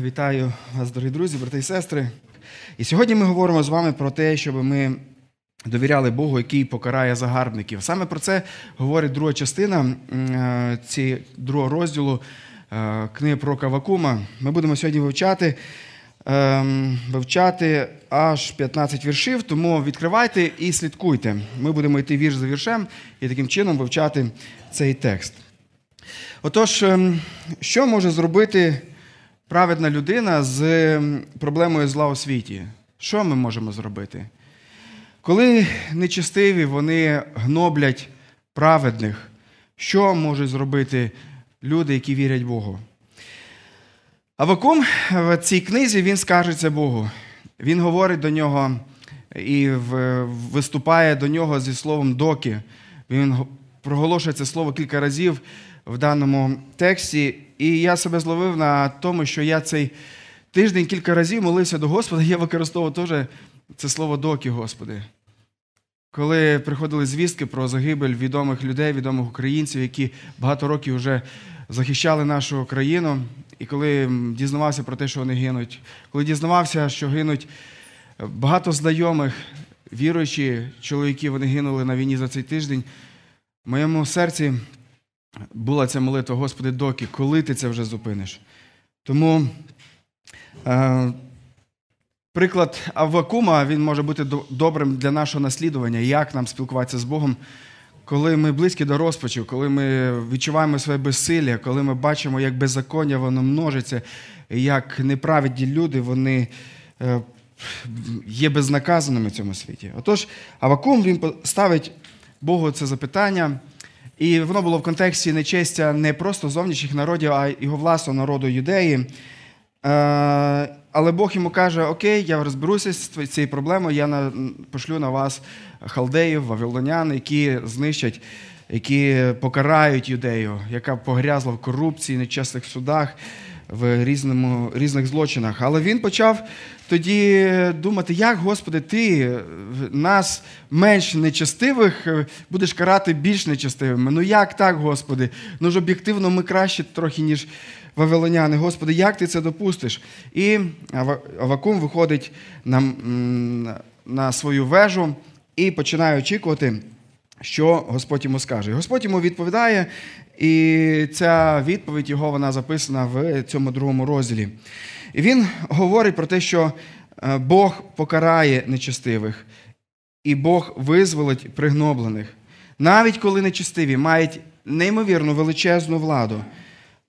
Вітаю вас, дорогі друзі, брати і сестри. І сьогодні ми говоримо з вами про те, щоб ми довіряли Богу, який покарає загарбників. Саме про це говорить друга частина е, ці, другого розділу е, книги про Кавакума. Ми будемо сьогодні вивчати, е, вивчати аж 15 віршів, тому відкривайте і слідкуйте. Ми будемо йти вірш за віршем і таким чином вивчати цей текст. Отож, ем, що може зробити праведна людина з проблемою зла у світі? Що ми можемо зробити? Коли нечестиві вони гноблять праведних, що можуть зробити люди, які вірять Богу? Авакум в цій книзі він скажеться Богу. Він говорить до нього і виступає до нього зі словом доки. Він проголошує це слово кілька разів в даному тексті. І я себе зловив на тому, що я цей тиждень кілька разів молився до Господа, я використовував теж це слово доки, Господи. Коли приходили звістки про загибель відомих людей, відомих українців, які багато років вже захищали нашу країну, і коли дізнавався про те, що вони гинуть, коли дізнавався, що гинуть багато знайомих, віруючі чоловіки, вони гинули на війні за цей тиждень, в моєму серці була ця молитва, Господи, доки, коли ти це вже зупиниш? Тому е, приклад Аввакума, він може бути добрим для нашого наслідування, як нам спілкуватися з Богом, коли ми близькі до розпачу, коли ми відчуваємо своє безсилля, коли ми бачимо, як беззаконня воно множиться, як неправедні люди, вони е, є безнаказаними в цьому світі. Отож, Авакум він ставить Богу це запитання. І воно було в контексті нечестя не просто зовнішніх народів, а його власного народу юдеї. Е, але Бог йому каже: Окей, я розберуся з цією проблемою, я пошлю на вас халдеїв, вавилонян, які знищать, які покарають юдею, яка погрязла в корупції, нечесних судах в різному, різних злочинах. Але він почав тоді думати, як, Господи, ти нас менш нечестивих будеш карати більш нечестивими. Ну як так, Господи? Ну ж об'єктивно ми краще трохи, ніж вавилоняни. Господи, як ти це допустиш? І Авакум виходить на, на свою вежу і починає очікувати. Що Господь йому скаже. Господь йому відповідає, і ця відповідь його вона записана в цьому другому розділі. І він говорить про те, що е, Бог покарає нечестивих, і Бог визволить пригноблених. Навіть коли нечестиві мають неймовірну величезну владу,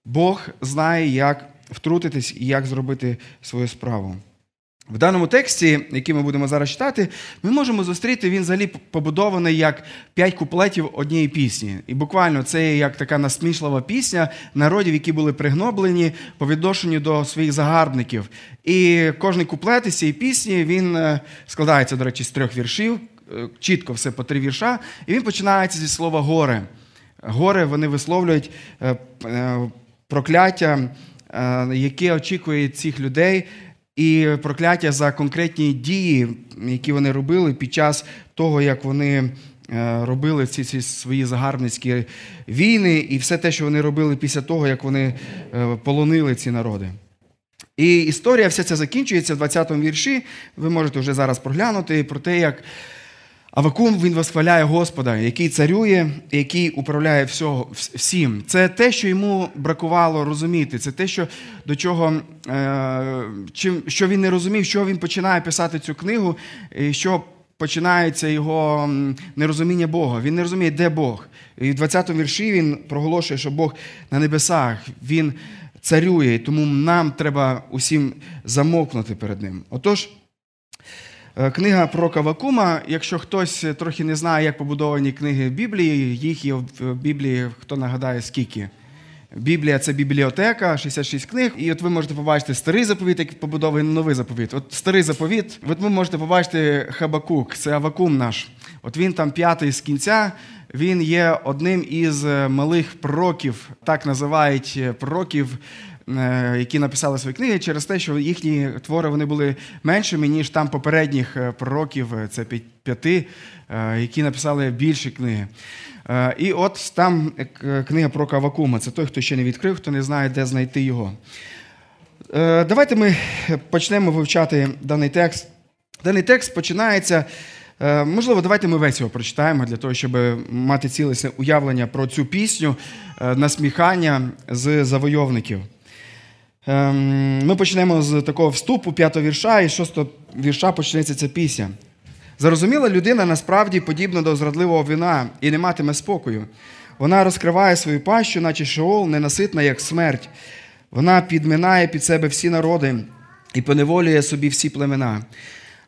Бог знає, як втрутитись і як зробити свою справу. В даному тексті, який ми будемо зараз читати, ми можемо зустріти, він взагалі побудований як п'ять куплетів однієї пісні. І буквально це як така насмішлива пісня народів, які були пригноблені по відношенню до своїх загарбників. І кожний куплет із цієї пісні він е, складається, до речі, з трьох віршів, е, чітко все по три вірша. І він починається зі слова горе. Горе вони висловлюють е, прокляття, яке очікує цих людей і прокляття за конкретні дії, які вони робили під час того, як вони е, робили ці ці свої загарбницькі війни, і все те, що вони робили після того, як вони е, полонили ці народи. І історія вся ця закінчується в 20-му вірші. Ви можете вже зараз проглянути про те, як Авакум він восхваляє Господа, який царює, який управляє всього, всім. Це те, що йому бракувало розуміти. Це те, що до чого е, чим, що він не розумів, що він починає писати цю книгу, і що починається його нерозуміння Бога. Він не розуміє, де Бог. І в 20-му вірші він проголошує, що Бог на небесах, він царює, тому нам треба усім замовкнути перед ним. Отож. Е, книга про Кавакума. Якщо хтось трохи не знає, як побудовані книги Біблії, їх є в Біблії, хто нагадає, скільки. Біблія це бібліотека, 66 книг. І от ви можете побачити старий заповіт, який побудований новий заповіт. От старий заповіт, от ви можете побачити Хабакук, це Авакум наш. От він там п'ятий з кінця. Він є одним із малих пророків, так називають пророків Е, які написали свої книги, через те, що їхні твори вони були меншими, ніж там попередніх е, пророків, е, це п'яти, які написали більші книги. І от там книга про Кавакума. Це той, хто ще не відкрив, хто не знає, де знайти його. Е, давайте ми почнемо вивчати даний текст. Даний текст починається. Е, можливо, давайте ми весь його прочитаємо для того, щоб мати цілесне уявлення про цю пісню, е, насміхання з завойовників. Ем, ми почнемо з такого вступу, п'ятого вірша, і шостого вірша почнеться ця пісня. Зарозуміла людина насправді подібна до зрадливого вина і не матиме спокою. Вона розкриває свою пащу, наче шеол, ненаситна, як смерть. Вона підминає під себе всі народи і поневолює собі всі племена.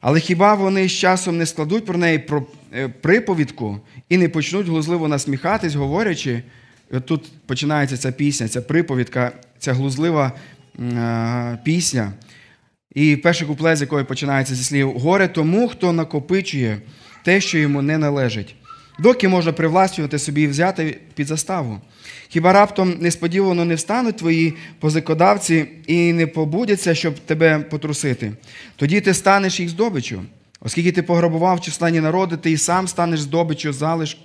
Але хіба вони з часом не складуть про неї е, приповідку і не почнуть глузливо насміхатись, говорячи? От тут починається ця пісня, ця приповідка, ця глузлива е, пісня. І перший куплет, з якої починається зі слів горе тому, хто накопичує те, що йому не належить, доки можна привласнювати собі і взяти під заставу. Хіба раптом несподівано не встануть твої позикодавці і не побудяться, щоб тебе потрусити? Тоді ти станеш їх здобичу. Оскільки ти пограбував численні народи, ти і сам станеш здобиччю залиш,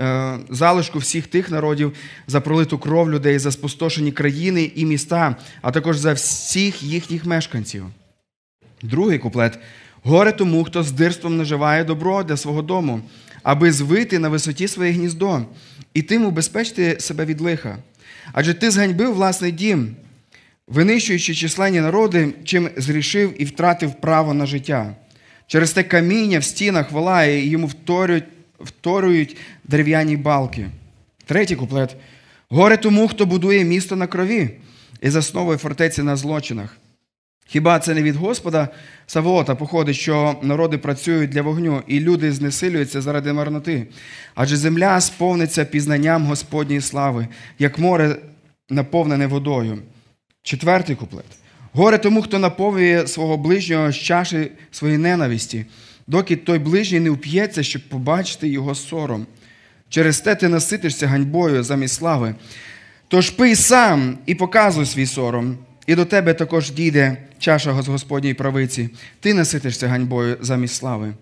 е, залишку всіх тих народів за пролиту кров людей, за спустошені країни і міста, а також за всіх їхніх мешканців. Другий куплет горе тому, хто з дирством наживає добро для свого дому, аби звити на висоті своє гніздо, і тим убезпечити себе від лиха. Адже ти зганьбив власний дім, винищуючи численні народи, чим зрішив і втратив право на життя. Через те каміння в стінах волає і йому вторюють, вторують дерев'яні балки. Третій куплет горе тому, хто будує місто на крові і засновує фортеці на злочинах. Хіба це не від Господа Савоота походить, що народи працюють для вогню, і люди знесилюються заради марноти? Адже земля сповниться пізнанням Господньої слави, як море наповнене водою. Четвертий куплет. Горе тому, хто наповнює свого ближнього з чаші своєї ненависті, доки той ближній не уп'ється, щоб побачити його сором. Через те ти наситишся ганьбою замість слави. Тож пий сам і показуй свій сором. І до тебе також дійде чаша з Господньої правиці, ти наситишся ганьбою замість слави.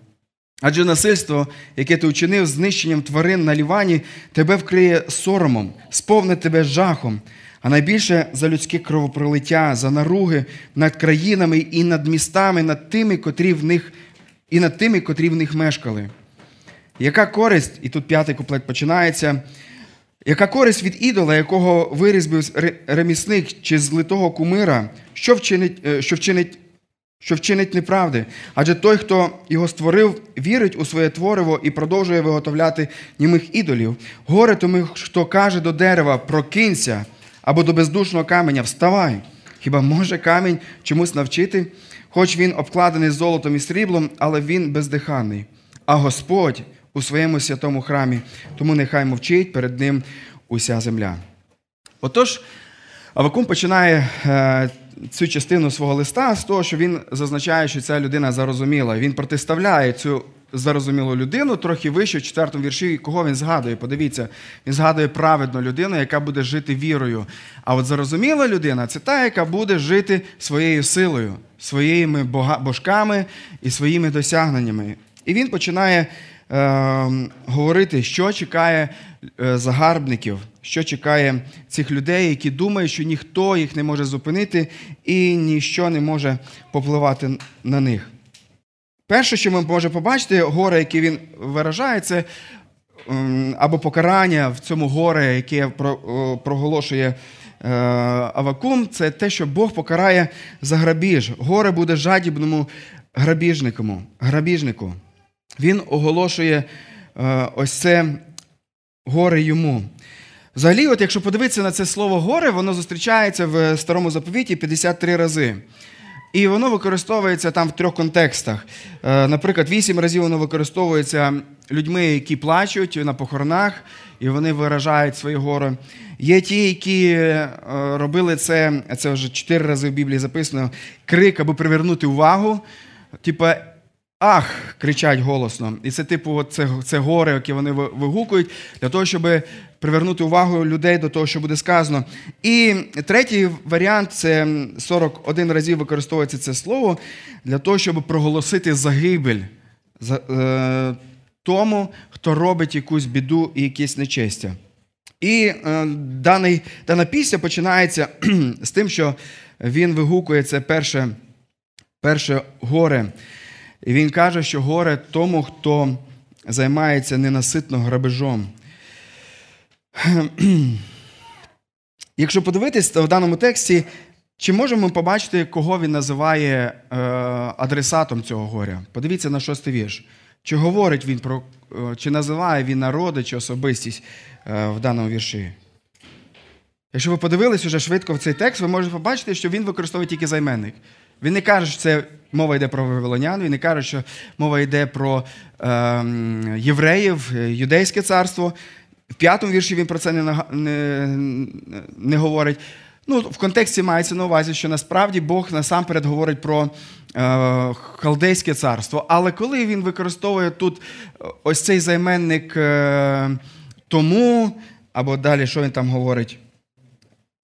Адже насильство, яке ти учинив знищенням тварин на лівані, тебе вкриє соромом, сповнить тебе жахом, а найбільше за людське кровопролиття, за наруги над країнами і над містами, над тими, котрі в них, і над тими, котрі в них мешкали. Яка користь, і тут п'ятий куплет починається. Яка користь від ідола, якого вирізбив ремісник чи злитого кумира, що вчинить е, що вчинить, що вчинить неправди? Адже той, хто його створив, вірить у своє твориво і продовжує виготовляти німих ідолів. Горе тому, хто каже до дерева, прокинься, або до бездушного каменя вставай. Хіба може камінь чомусь навчити? Хоч він обкладений золотом і сріблом, але він бездиханний. А Господь у своєму святому храмі, тому нехай мовчить перед ним уся земля. Отож, Авакум починає е, цю частину свого листа з того, що він зазначає, що ця людина зарозуміла. Він протиставляє цю зарозумілу людину трохи вище в четвертому вірші, кого він згадує. Подивіться, він згадує праведну людину, яка буде жити вірою. А от зарозуміла людина це та, яка буде жити своєю силою, своїми божками і своїми досягненнями. І він починає Ем, говорити, що чекає е, загарбників, що чекає цих людей, які думають, що ніхто їх не може зупинити і ніщо не може попливати на них. Перше, що ми можемо побачити, горе, яке він виражає, це ем, або покарання в цьому горе, яке проголошує е, Авакум, це те, що Бог покарає за грабіж. Горе буде жадібному грабіжнику він оголошує е, ось це горе йому. Взагалі, от якщо подивитися на це слово горе, воно зустрічається в старому заповіті 53 рази. І воно використовується там в трьох контекстах. Е, наприклад, вісім разів воно використовується людьми, які плачуть на похоронах, і вони виражають своє гори. Є ті, які е, робили це, це вже чотири рази в Біблії записано, крик, аби привернути увагу. Типа, ах, кричать голосно. І це, типу, це це горе, яке вони вигукують, для того, щоб привернути увагу людей до того, що буде сказано. І третій варіант це 41 разів використовується це слово для того, щоб проголосити загибель е, тому, хто робить якусь біду і якесь нечестя. І е, даний, дана пісня починається з тим, що він вигукує це перше, перше горе. І він каже, що горе тому, хто займається ненаситно грабежом. Якщо подивитись в даному тексті, чи можемо ми побачити, кого він називає е, адресатом цього горя? Подивіться на шостий вірш. Чи говорить він про, е, чи називає він народи чи особистість е, в даному вірші? Якщо ви подивились уже швидко в цей текст, ви можете побачити, що він використовує тільки займенник. Він не каже, що це мова йде про вавилонян, він не каже, що мова йде про е, євреїв, юдейське царство. В п'ятому вірші він про це не, не, не говорить. Ну, В контексті мається на увазі, що насправді Бог насамперед говорить про е, халдейське царство. Але коли він використовує тут ось цей займенник е, тому, або далі, що він там говорить?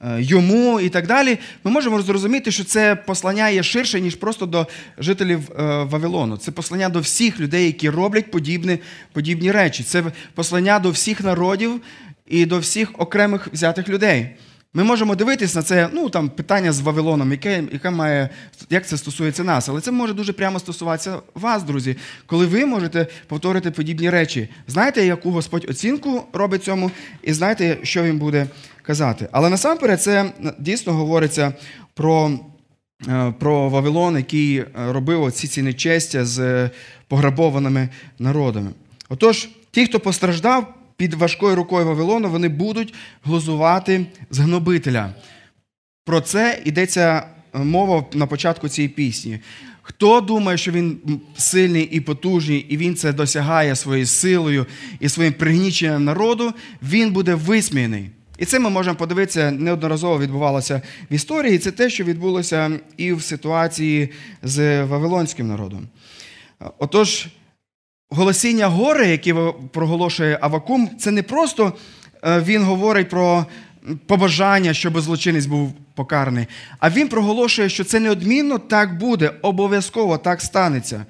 Е, йому і так далі, ми можемо зрозуміти, що це послання є ширше, ніж просто до жителів е, Вавилону. Це послання до всіх людей, які роблять подібні, подібні речі. Це послання до всіх народів і до всіх окремих взятих людей. Ми можемо дивитись на це, ну там питання з Вавилоном, яке, яке має, як це стосується нас, але це може дуже прямо стосуватися вас, друзі, коли ви можете повторити подібні речі. Знаєте, яку Господь оцінку робить цьому, і знаєте, що він буде казати. Але насамперед це дійсно говориться про е, про Вавилон, який е, робив оці ці нечестя з пограбованими народами. Отож, ті, хто постраждав під важкою рукою Вавилону, вони будуть глузувати з гнобителя. Про це йдеться е, мова на початку цієї пісні. Хто думає, що він сильний і потужний, і він це досягає своєю силою і своїм пригніченням народу, він буде висміяний. І це ми можемо подивитися, неодноразово відбувалося в історії. Це те, що відбулося і в ситуації з Вавилонським народом. Отож, голосіння гори, яке проголошує Авакум, це не просто е, він говорить про побажання, щоб злочинець був покараний, а він проголошує, що це неодмінно так буде, обов'язково так станеться.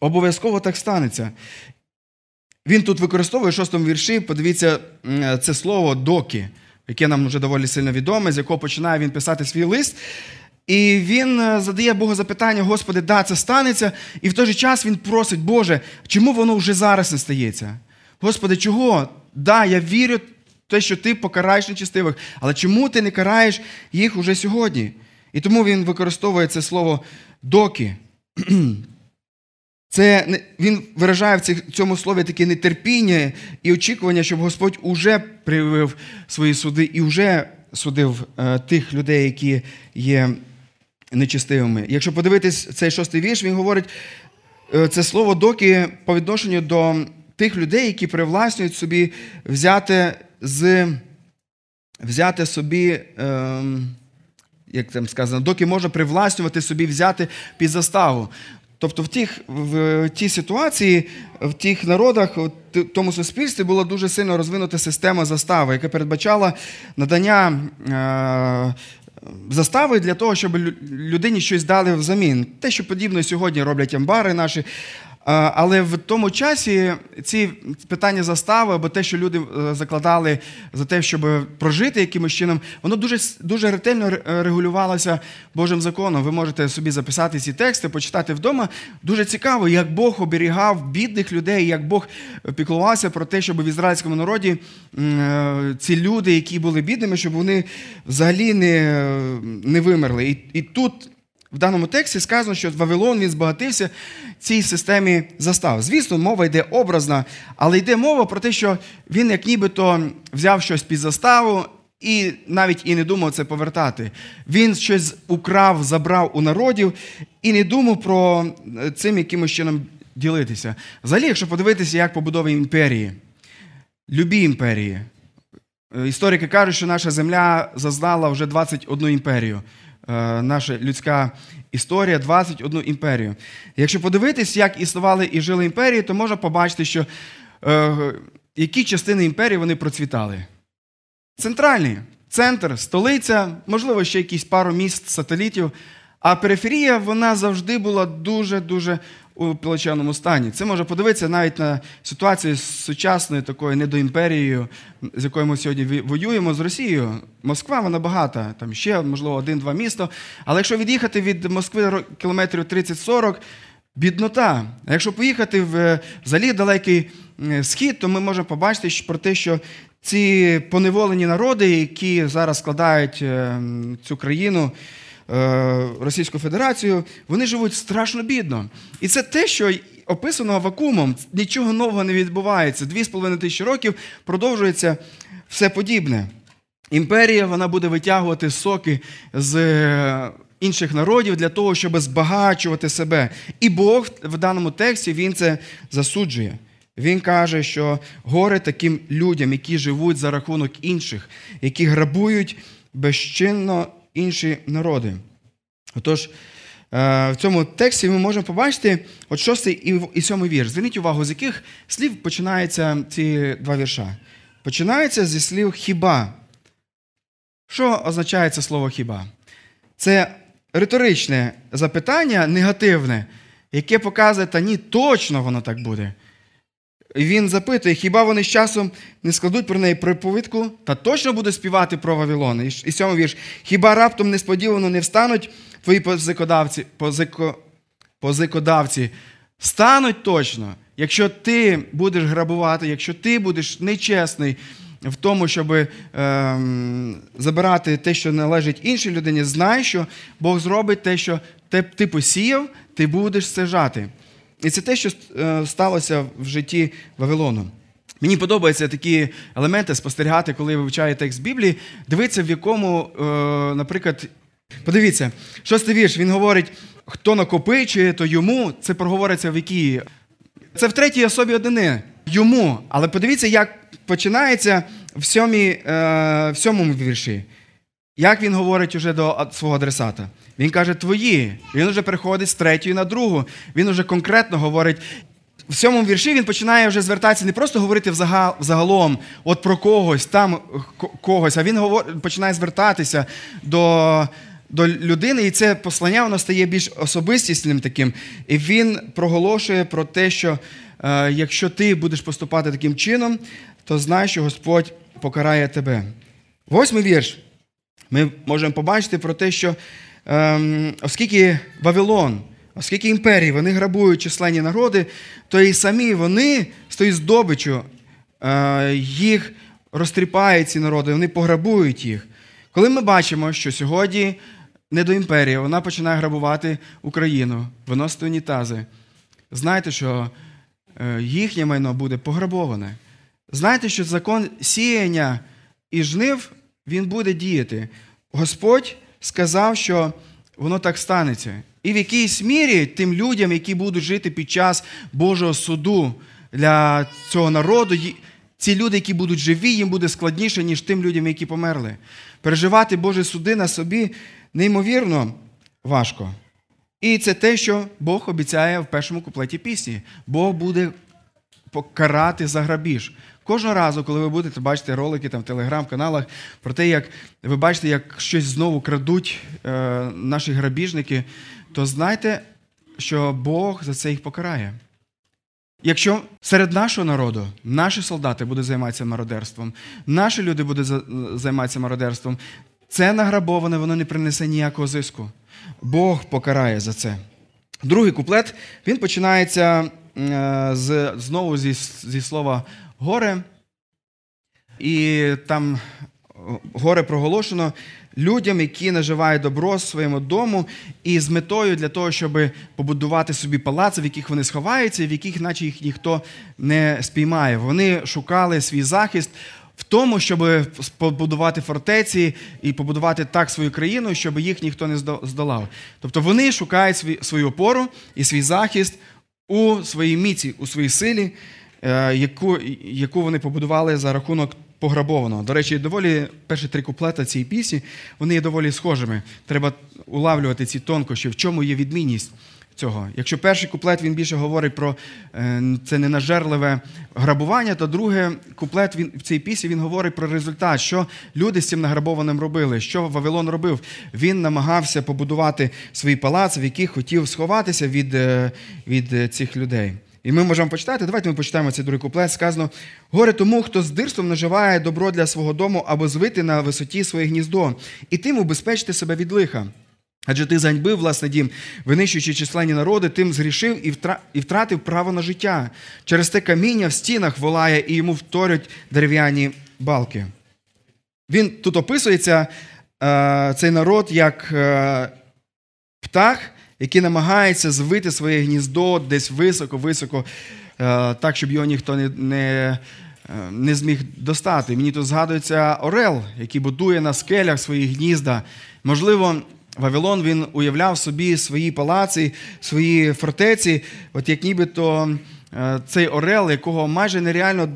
Обов'язково так станеться. Він тут використовує в шостому вірші, подивіться, це слово доки, яке нам вже доволі сильно відоме, з якого починає він писати свій лист. І він е, задає Богу запитання, Господи, да, це станеться. І в той же час він просить, Боже, чому воно вже зараз не стається? Господи, чого? Да, я вірю в те, що ти покараєш нечистивих, але чому ти не караєш їх уже сьогодні? І тому він використовує це слово доки. Це Він виражає в цьому слові таке нетерпіння і очікування, щоб Господь уже привив свої суди і вже судив е, тих людей, які є нечистивими. Якщо подивитись цей шостий вірш, він говорить е, це слово доки по відношенню до тих людей, які привласнюють собі взяти з взяти собі. Е, як там сказано, доки може привласнювати собі взяти під заставу. Тобто в тих, в тій ситуації, в тих народах, в тому суспільстві була дуже сильно розвинута система застави, яка передбачала надання е, застави для того, щоб людині щось дали взамін. Те, що подібно сьогодні роблять амбари наші. Але в тому часі ці питання застави або те, що люди е, закладали за те, щоб прожити якимось чином, воно дуже дуже ретельно регулювалося Божим законом. Ви можете собі записати ці тексти, почитати вдома. Дуже цікаво, як Бог оберігав бідних людей, як Бог піклувався про те, щоб в ізраїльському народі е, ці люди, які були бідними, щоб вони взагалі не не вимерли. І, І тут в даному тексті сказано, що Вавилон він збагатився цій системі застав. Звісно, мова йде образна, але йде мова про те, що він, як нібито, взяв щось під заставу і навіть і не думав це повертати. Він щось украв, забрав у народів і не думав про е, цим якимось чином ділитися. Взагалі, якщо подивитися, як побудовані імперії, любі імперії. Е, історики кажуть, що наша земля зазнала вже 21 імперію. Е, наша людська історія 21 імперію. Якщо подивитись, як існували і жили імперії, то можна побачити, що е, які частини імперії вони процвітали. Центральні центр, столиця, можливо, ще якісь пару міст, сателітів. А периферія вона завжди була дуже-дуже у плачевному стані. Це може подивитися навіть на ситуацію з сучасною такою недоімперією, з якою ми сьогодні воюємо з Росією. Москва вона багата, там ще, можливо, один-два міста. Але якщо від'їхати від Москви кілометрів 30-40, біднота. А якщо поїхати в взагалі далекий схід, то ми можемо побачити про те, що ці поневолені народи, які зараз складають е, цю країну. Е, Російську Федерацію, вони живуть страшно бідно. І це те, що описано вакуумом, нічого нового не відбувається. Дві з половиною тисячі років продовжується все подібне. Імперія вона буде витягувати соки з е, інших народів для того, щоб збагачувати себе. І Бог в даному тексті він це засуджує. Він каже, що горе таким людям, які живуть за рахунок інших, які грабують безчинно інші народи. Отож, е, в цьому тексті ми можемо побачити от шостий і сьомий вірш. Зверніть увагу, з яких слів починаються ці два вірша. Починається зі слів хіба. Що означає це слово хіба? Це риторичне запитання, негативне, яке показує, та ні, точно воно так буде. Він запитує, хіба вони з часом не складуть про неї приповідку та точно будуть співати про Вавилон? І сьомий вірш. Хіба раптом несподівано не встануть твої позикодавці, позико, позикодавці? Стануть точно, якщо ти будеш грабувати, якщо ти будеш нечесний в тому, щоб е, забирати те, що належить іншій людині, знай, що Бог зробить те, що ти посіяв, ти будеш це жати. І це те, що е, сталося в житті Вавилону. Мені подобаються такі елементи спостерігати, коли вивчаю текст Біблії, дивитися, в якому, е, наприклад, подивіться, шостий вірш, він говорить, хто накопичує, то йому, це проговориться в якій. Це в третій особі одини. Йому. Але подивіться, як починається в сьомій, е, в сьомому вірші. Як він говорить уже до свого адресата? Він каже, твої. Він вже переходить з третьої на другу. Він вже конкретно говорить. В сьомому вірші він починає вже звертатися не просто говорити взагалом, от про когось, там когось, а він починає звертатися до до людини, і це послання воно стає більш особистісним таким. І він проголошує про те, що е, якщо ти будеш поступати таким чином, то знай, що Господь покарає тебе. Восьмий вірш. Ми можемо побачити про те, що ем, оскільки Вавилон, оскільки імперії вони грабують численні народи, то і самі вони з тою здобиччю е, їх розтріпають ці народи, вони пограбують їх. Коли ми бачимо, що сьогодні не до імперії, вона починає грабувати Україну, виносити унітази, знайте, що е, їхнє майно буде пограбоване. Знайте, що закон сіяння і жнив він буде діяти. Господь сказав, що воно так станеться. І в якійсь мірі тим людям, які будуть жити під час Божого суду для цього народу, ці люди, які будуть живі, їм буде складніше, ніж тим людям, які померли. Переживати Божі суди на собі неймовірно важко. І це те, що Бог обіцяє в першому куплеті пісні. Бог буде покарати за грабіж. Кожного разу, коли ви будете бачити ролики там в телеграм-каналах про те, як ви бачите, як щось знову крадуть е, наші грабіжники, то знайте, що Бог за це їх покарає. Якщо серед нашого народу наші солдати будуть займатися мародерством, наші люди будуть займатися мародерством, це награбоване, воно не принесе ніякого зиску. Бог покарає за це. Другий куплет він починається е, з, знову зі, зі слова горе, і там горе проголошено людям, які наживають добро своєму дому, і з метою для того, щоб побудувати собі палаци, в яких вони сховаються, в яких, наче їх ніхто не спіймає. Вони шукали свій захист. В тому, щоб побудувати фортеці і побудувати так свою країну, щоб їх ніхто не здолав. Тобто вони шукають свою опору і свій захист у своїй міці, у своїй силі, Е, яку яку вони побудували за рахунок пограбованого. До речі, доволі перші три куплета цієї пісні вони є доволі схожими. Треба улавлювати ці тонкощі, в чому є відмінність цього. Якщо перший куплет він більше говорить про е, це ненажерливе грабування, то другий куплет він в цій пісні він говорить про результат, що люди з цим награбованим робили, що Вавилон робив. Він намагався побудувати свій палац, в який хотів сховатися від, е, від цих людей. І ми можемо почитати. Давайте ми почитаємо цей другий куплет. Сказано: горе тому, хто з дирством наживає добро для свого дому або звити на висоті своє гніздо, і тим убезпечити себе від лиха. Адже ти заньбив власне дім, винищуючи численні народи, тим згрішив і втратив право на життя. Через те каміння в стінах волає і йому вторять дерев'яні балки. Він тут описується е, цей народ як е, птах, який намагається звити своє гніздо десь високо-високо, е, так, щоб його ніхто не не, не зміг достати. Мені тут згадується Орел, який будує на скелях свої гнізда. Можливо, Вавилон він уявляв собі свої палаці, свої фортеці, от як нібито е, цей Орел, якого майже нереально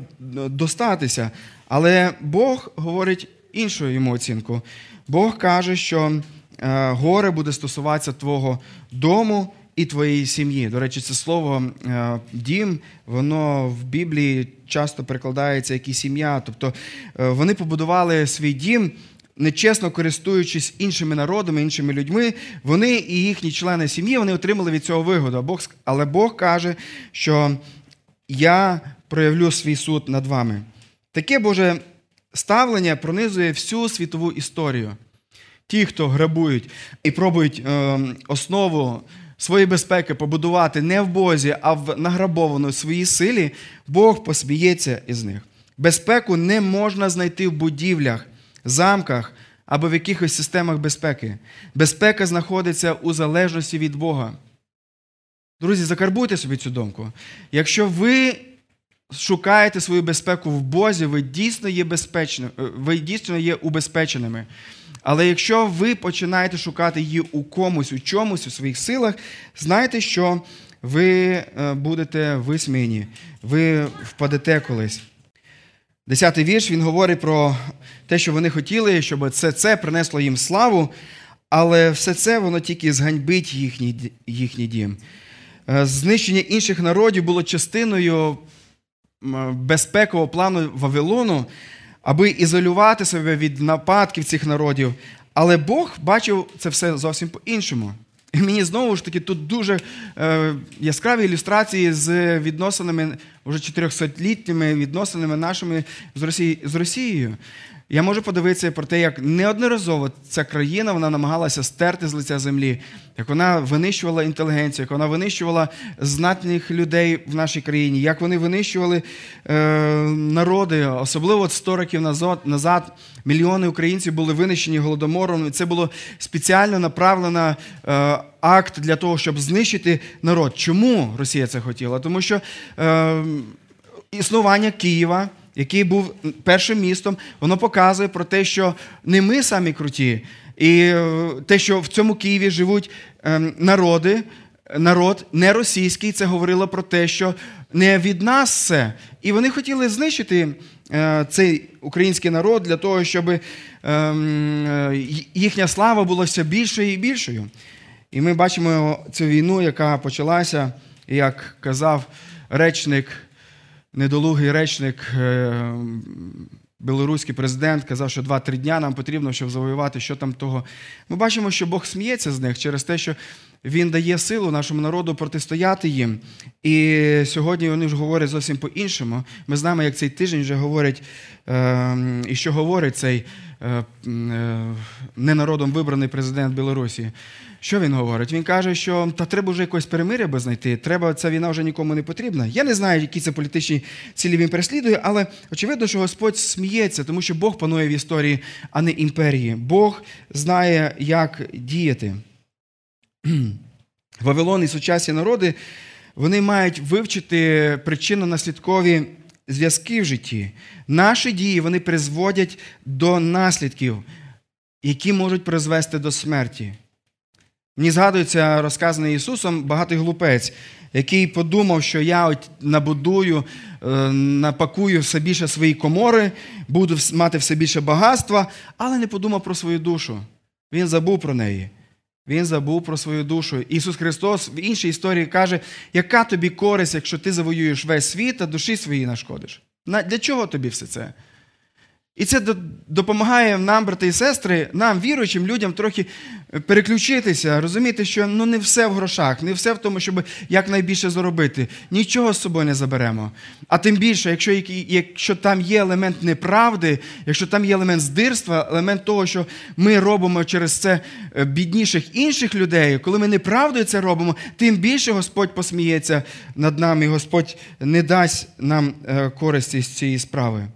достатися. Але Бог говорить іншу йому оцінку. Бог каже, що е, горе буде стосуватися твого дому і твоєї сім'ї. До речі, це слово е, дім, воно в Біблії часто перекладається як і сім'я. Тобто вони побудували свій дім нечесно користуючись іншими народами, іншими людьми, вони і їхні члени сім'ї вони отримали від цього вигоду. Але Бог каже, що я проявлю свій суд над вами. Таке Боже ставлення пронизує всю світову історію. Ті, хто грабують і пробують е, основу своєї безпеки побудувати не в Бозі, а в награбованій своїй силі, Бог посміється із них. Безпеку не можна знайти в будівлях, замках або в якихось системах безпеки. Безпека знаходиться у залежності від Бога. Друзі, закарбуйте собі цю думку. Якщо ви шукаєте свою безпеку в Бозі, ви дійсно є безпечними, е, ви дійсно є убезпеченими. Але якщо ви починаєте шукати її у комусь, у чомусь, у своїх силах, знайте, що ви е, будете висміяні, ви впадете колись. Десятий вірш він говорить про те, що вони хотіли, щоб це це принесло їм славу, але все це воно тільки зганьбить їхній, їхній дім. Е, знищення інших народів було частиною безпекового плану Вавилону, аби ізолювати себе від нападків цих народів. Але Бог бачив це все зовсім по-іншому. І мені знову ж таки тут дуже е, яскраві ілюстрації з відносинами, вже 400-літніми відносинами нашими з, Росії, з Росією. Я можу подивитися про те, як неодноразово ця країна вона намагалася стерти з лиця землі, як вона винищувала інтелігенцію, як вона винищувала знатних людей в нашій країні, як вони винищували е, народи, особливо 100 років назад, назад мільйони українців були винищені голодомором. І Це було спеціально направлено е, акт для того, щоб знищити народ. Чому Росія це хотіла? Тому що е, існування Києва який був першим містом, воно показує про те, що не ми самі круті, і е, те, що в цьому Києві живуть ем, народи, народ не російський, це говорило про те, що не від нас це. І вони хотіли знищити е, цей український народ для того, щоб ем, їхня слава була все більшою і більшою. І ми бачимо цю війну, яка почалася, як казав речник недолугий речник, е, білоруський президент, казав, що 2-3 дня нам потрібно, щоб завоювати, що там того. Ми бачимо, що Бог сміється з них через те, що Він дає силу нашому народу протистояти їм. І сьогодні вони ж говорять зовсім по-іншому. Ми знаємо, як цей тиждень вже говорять, ем, і що говорить цей е, е, ненародом вибраний президент Білорусі. Що він говорить? Він каже, що та треба вже якось перемиря би знайти, треба, ця війна вже нікому не потрібна. Я не знаю, які це політичні цілі він переслідує, але очевидно, що Господь сміється, тому що Бог панує в історії, а не імперії. Бог знає, як діяти. Вавилон і сучасні народи вони мають вивчити причинно-наслідкові зв'язки в житті. Наші дії вони призводять до наслідків, які можуть призвести до смерті. Мені згадується розказаний Ісусом багатий глупець, який подумав, що я набудую, е, напакую все більше свої комори, буду мати все більше багатства, але не подумав про свою душу. Він забув про неї. Він забув про свою душу. Ісус Христос в іншій історії каже, яка тобі користь, якщо ти завоюєш весь світ, а душі своїй нашкодиш? Для чого тобі все це? І це допомагає нам, брати і сестри, нам, віруючим людям, трохи переключитися, розуміти, що ну не все в грошах, не все в тому, щоб якнайбільше заробити. Нічого з собою не заберемо. А тим більше, якщо якщо там є елемент неправди, якщо там є елемент здирства, елемент того, що ми робимо через це е, бідніших інших людей, коли ми неправдою це робимо, тим більше Господь посміється над нами, і Господь не дасть нам е, користі з цієї справи.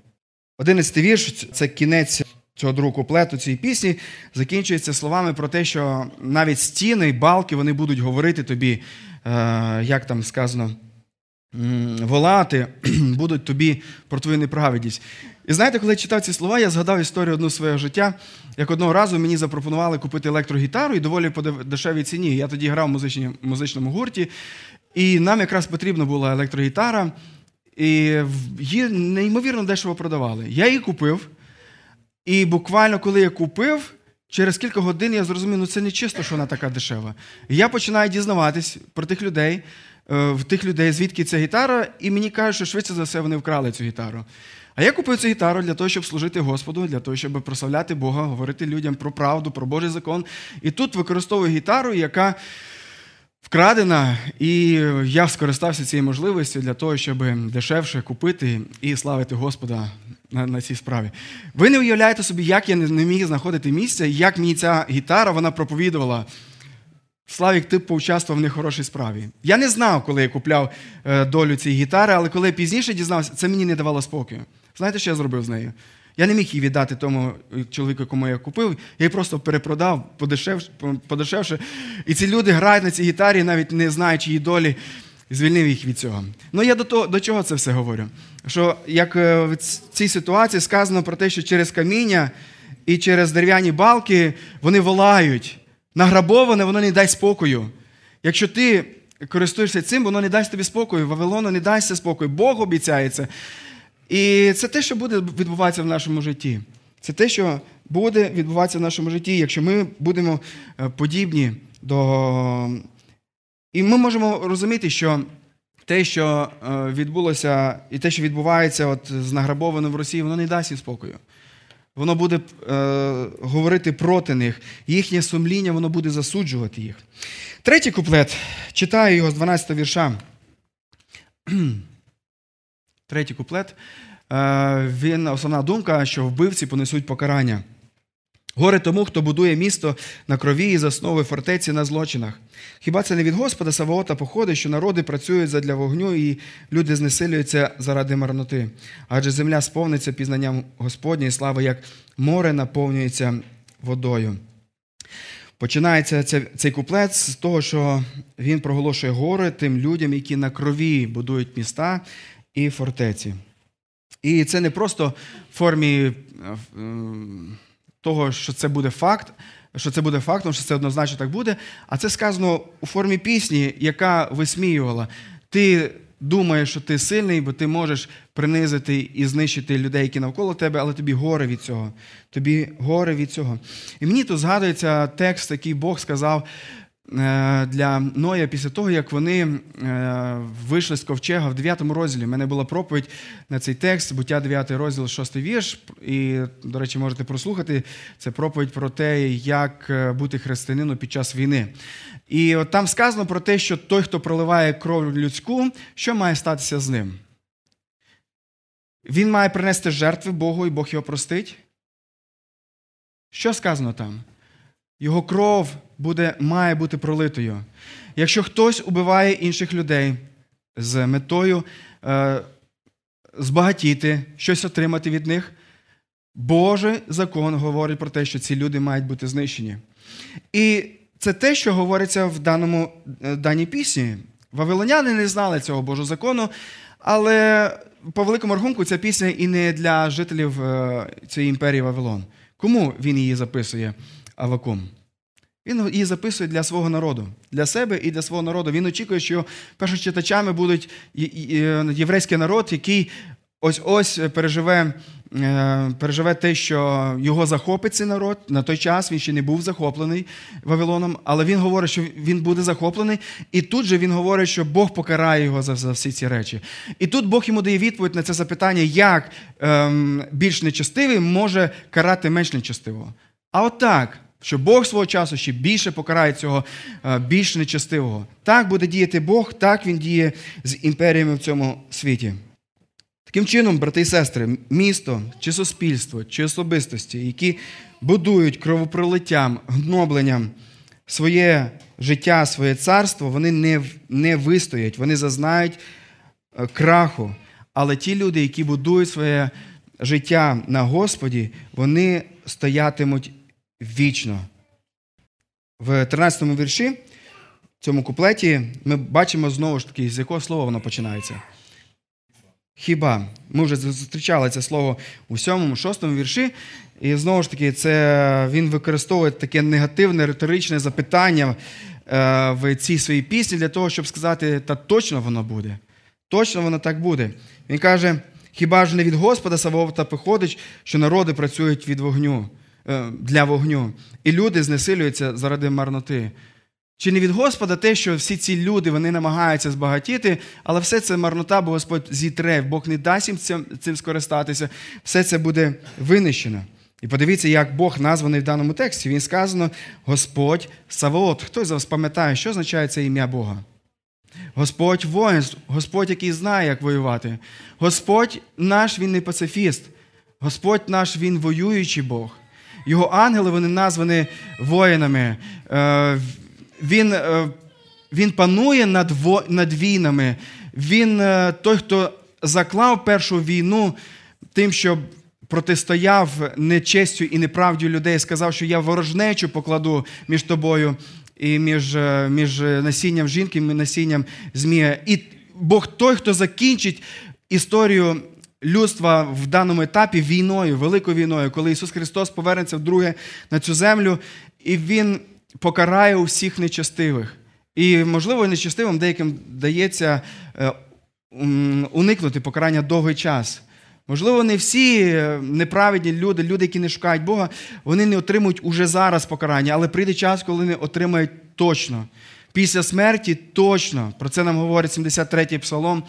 Одинадцятий вірш це кінець цього другого куплету цієї пісні, закінчується словами про те, що навіть стіни і балки вони будуть говорити тобі, е, як там сказано, волати, будуть тобі про твою неправедність. І знаєте, коли я читав ці слова, я згадав історію одну свого життя, як одного разу мені запропонували купити електрогітару і доволі по дешевій ціні. Я тоді грав в музичному гурті, і нам якраз потрібна була електрогітара. І її неймовірно дешево продавали. Я її купив, і буквально, коли я купив, через кілька годин я зрозумів, ну це не чисто, що вона така дешева. І я починаю дізнаватись про тих людей, е, в тих людей, звідки ця гітара, і мені кажуть, що швидше за все вони вкрали цю гітару. А я купив цю гітару для того, щоб служити Господу, для того, щоб прославляти Бога, говорити людям про правду, про Божий закон. І тут використовую гітару, яка вкрадена, і я скористався цією можливістю для того, щоб дешевше купити і славити Господа на на цій справі. Ви не уявляєте собі, як я не міг знаходити місця, і як мені ця гітара вона проповідувала. Славік, ти поучаствував в нехорошій справі. Я не знав, коли я купляв е, долю цієї гітари, але коли я пізніше дізнався, це мені не давало спокою. Знаєте, що я зробив з нею? Я не міг її віддати тому чоловіку, кому я купив. Я її просто перепродав подешевше, подешевше. І ці люди грають на цій гітарі, навіть не знаючи її долі, звільнив їх від цього. Ну я до того, до чого це все говорю? Що як е, в цій ситуації сказано про те, що через каміння і через дерев'яні балки вони волають. Награбоване, воно не дасть спокою. Якщо ти користуєшся цим, воно не дасть тобі спокою. Вавилону не дасть спокою. Бог обіцяється. І це те, що буде відбуватися в нашому житті. Це те, що буде відбуватися в нашому житті, якщо ми будемо е, подібні до. І ми можемо розуміти, що те, що е, відбулося, і те, що відбувається от з награбованим в Росії, воно не дасть їм спокою. Воно буде е, говорити проти них. Їхнє сумління, воно буде засуджувати їх. Третій куплет. Читаю його з 12 вірша. Третій куплет. Е, він основна думка, що вбивці понесуть покарання. Горе тому, хто будує місто на крові і засновує фортеці на злочинах. Хіба це не від Господа Саваота походить, що народи працюють задля вогню і люди знесилюються заради марноти? Адже земля сповниться пізнанням Господньої слави, як море наповнюється водою. Починається цей куплет з того, що він проголошує горе тим людям, які на крові будують міста і фортеці. І це не просто в формі е, того, що це буде факт, що це буде фактом, що це однозначно так буде, а це сказано у формі пісні, яка висміювала. Ти думаєш, що ти сильний, бо ти можеш принизити і знищити людей, які навколо тебе, але тобі горе від цього. Тобі горе від цього. І мені тут згадується текст, який Бог сказав для Ноя після того, як вони е, вийшли з ковчега в 9 розділі. У мене була проповідь на цей текст, буття 9 розділ, 6 вірш. І, до речі, можете прослухати. Це проповідь про те, як е, бути християнином під час війни. І от там сказано про те, що той, хто проливає кров людську, що має статися з ним? Він має принести жертви Богу, і Бог його простить. Що сказано там? Його кров буде, має бути пролитою. Якщо хтось убиває інших людей з метою е, збагатіти, щось отримати від них, Божий закон говорить про те, що ці люди мають бути знищені. І це те, що говориться в даному, е, даній пісні. Вавилоняни не знали цього Божого закону, але по великому рахунку ця пісня і не для жителів е, цієї імперії Вавилон. Кому він її записує Авакум? Він її записує для свого народу, для себе і для свого народу. Він очікує, що першочитачами будуть єврейський народ, який ось ось переживе Е, переживе те, що його захопить цей народ. На той час він ще не був захоплений Вавилоном, але він говорить, що він буде захоплений. І тут же він говорить, що Бог покарає його за, всі ці речі. І тут Бог йому дає відповідь на це запитання, як ем, більш нечестивий може карати менш нечестивого. А отак. Що Бог свого часу ще більше покарає цього е, більш нечестивого. Так буде діяти Бог, так він діє з імперіями в цьому світі. Таким чином, брати і сестри, місто чи суспільство, чи особистості, які будують кровопролиттям, гнобленням своє життя, своє царство, вони не не вистоять, вони зазнають е, краху. Але ті люди, які будують своє життя на Господі, вони стоятимуть вічно. В 13 му вірші, в цьому куплеті, ми бачимо знову ж таки, з якого слова воно починається. Хіба? Ми вже зустрічали це слово у сьомому, шостому вірші, і знову ж таки, це він використовує таке негативне риторичне запитання е, в цій своїй пісні для того, щоб сказати, та точно воно буде. Точно воно так буде. Він каже: хіба ж не від Господа Савовта походить, що народи працюють від вогню для вогню, і люди знесилюються заради марноти. Чи не від Господа те, що всі ці люди вони намагаються збагатіти, але все це марнота, бо Господь зітре, Бог не дасть їм цим, цим скористатися, все це буде винищено. І подивіться, як Бог названий в даному тексті. Він сказано Господь Савоот. Хто з вас пам'ятає, що означає це ім'я Бога? Господь воїн, Господь, який знає, як воювати. Господь наш, Він не пацифіст. Господь наш, Він воюючий Бог. Його ангели вони названі воїнами. Е, він е, він панує над над війнами. Він е, той, хто заклав першу війну тим, що протистояв нечестю і неправді людей, сказав, що я ворожнечу покладу між тобою і між між насінням жінки і насінням Змія. І Бог той, хто закінчить історію людства в даному етапі війною, великою війною, коли Ісус Христос повернеться вдруге на цю землю, і Він покарає усіх нечестивих. І, можливо, нечестивим деяким дається е, уникнути покарання довгий час. Можливо, не всі е, неправедні люди, люди, які не шукають Бога, вони не отримують уже зараз покарання, але прийде час, коли вони отримають точно. Після смерті точно. Про це нам говорить 73-й псалом.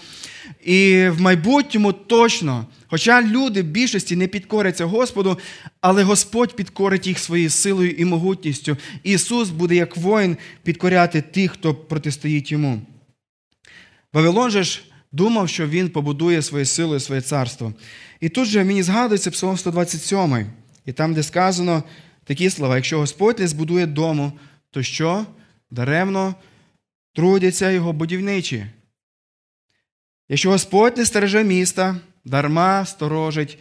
І в майбутньому точно. Хоча люди в більшості не підкоряться Господу, але Господь підкорить їх своєю силою і могутністю. Ісус буде, як воїн, підкоряти тих, хто протистоїть йому. Вавилон же ж думав, що він побудує своєю силою своє царство. І тут же мені згадується Псалом 127, і там, де сказано такі слова: якщо Господь не збудує дому, то що? Даремно трудяться його будівничі. Якщо Господь не стереже міста, дарма сторожить,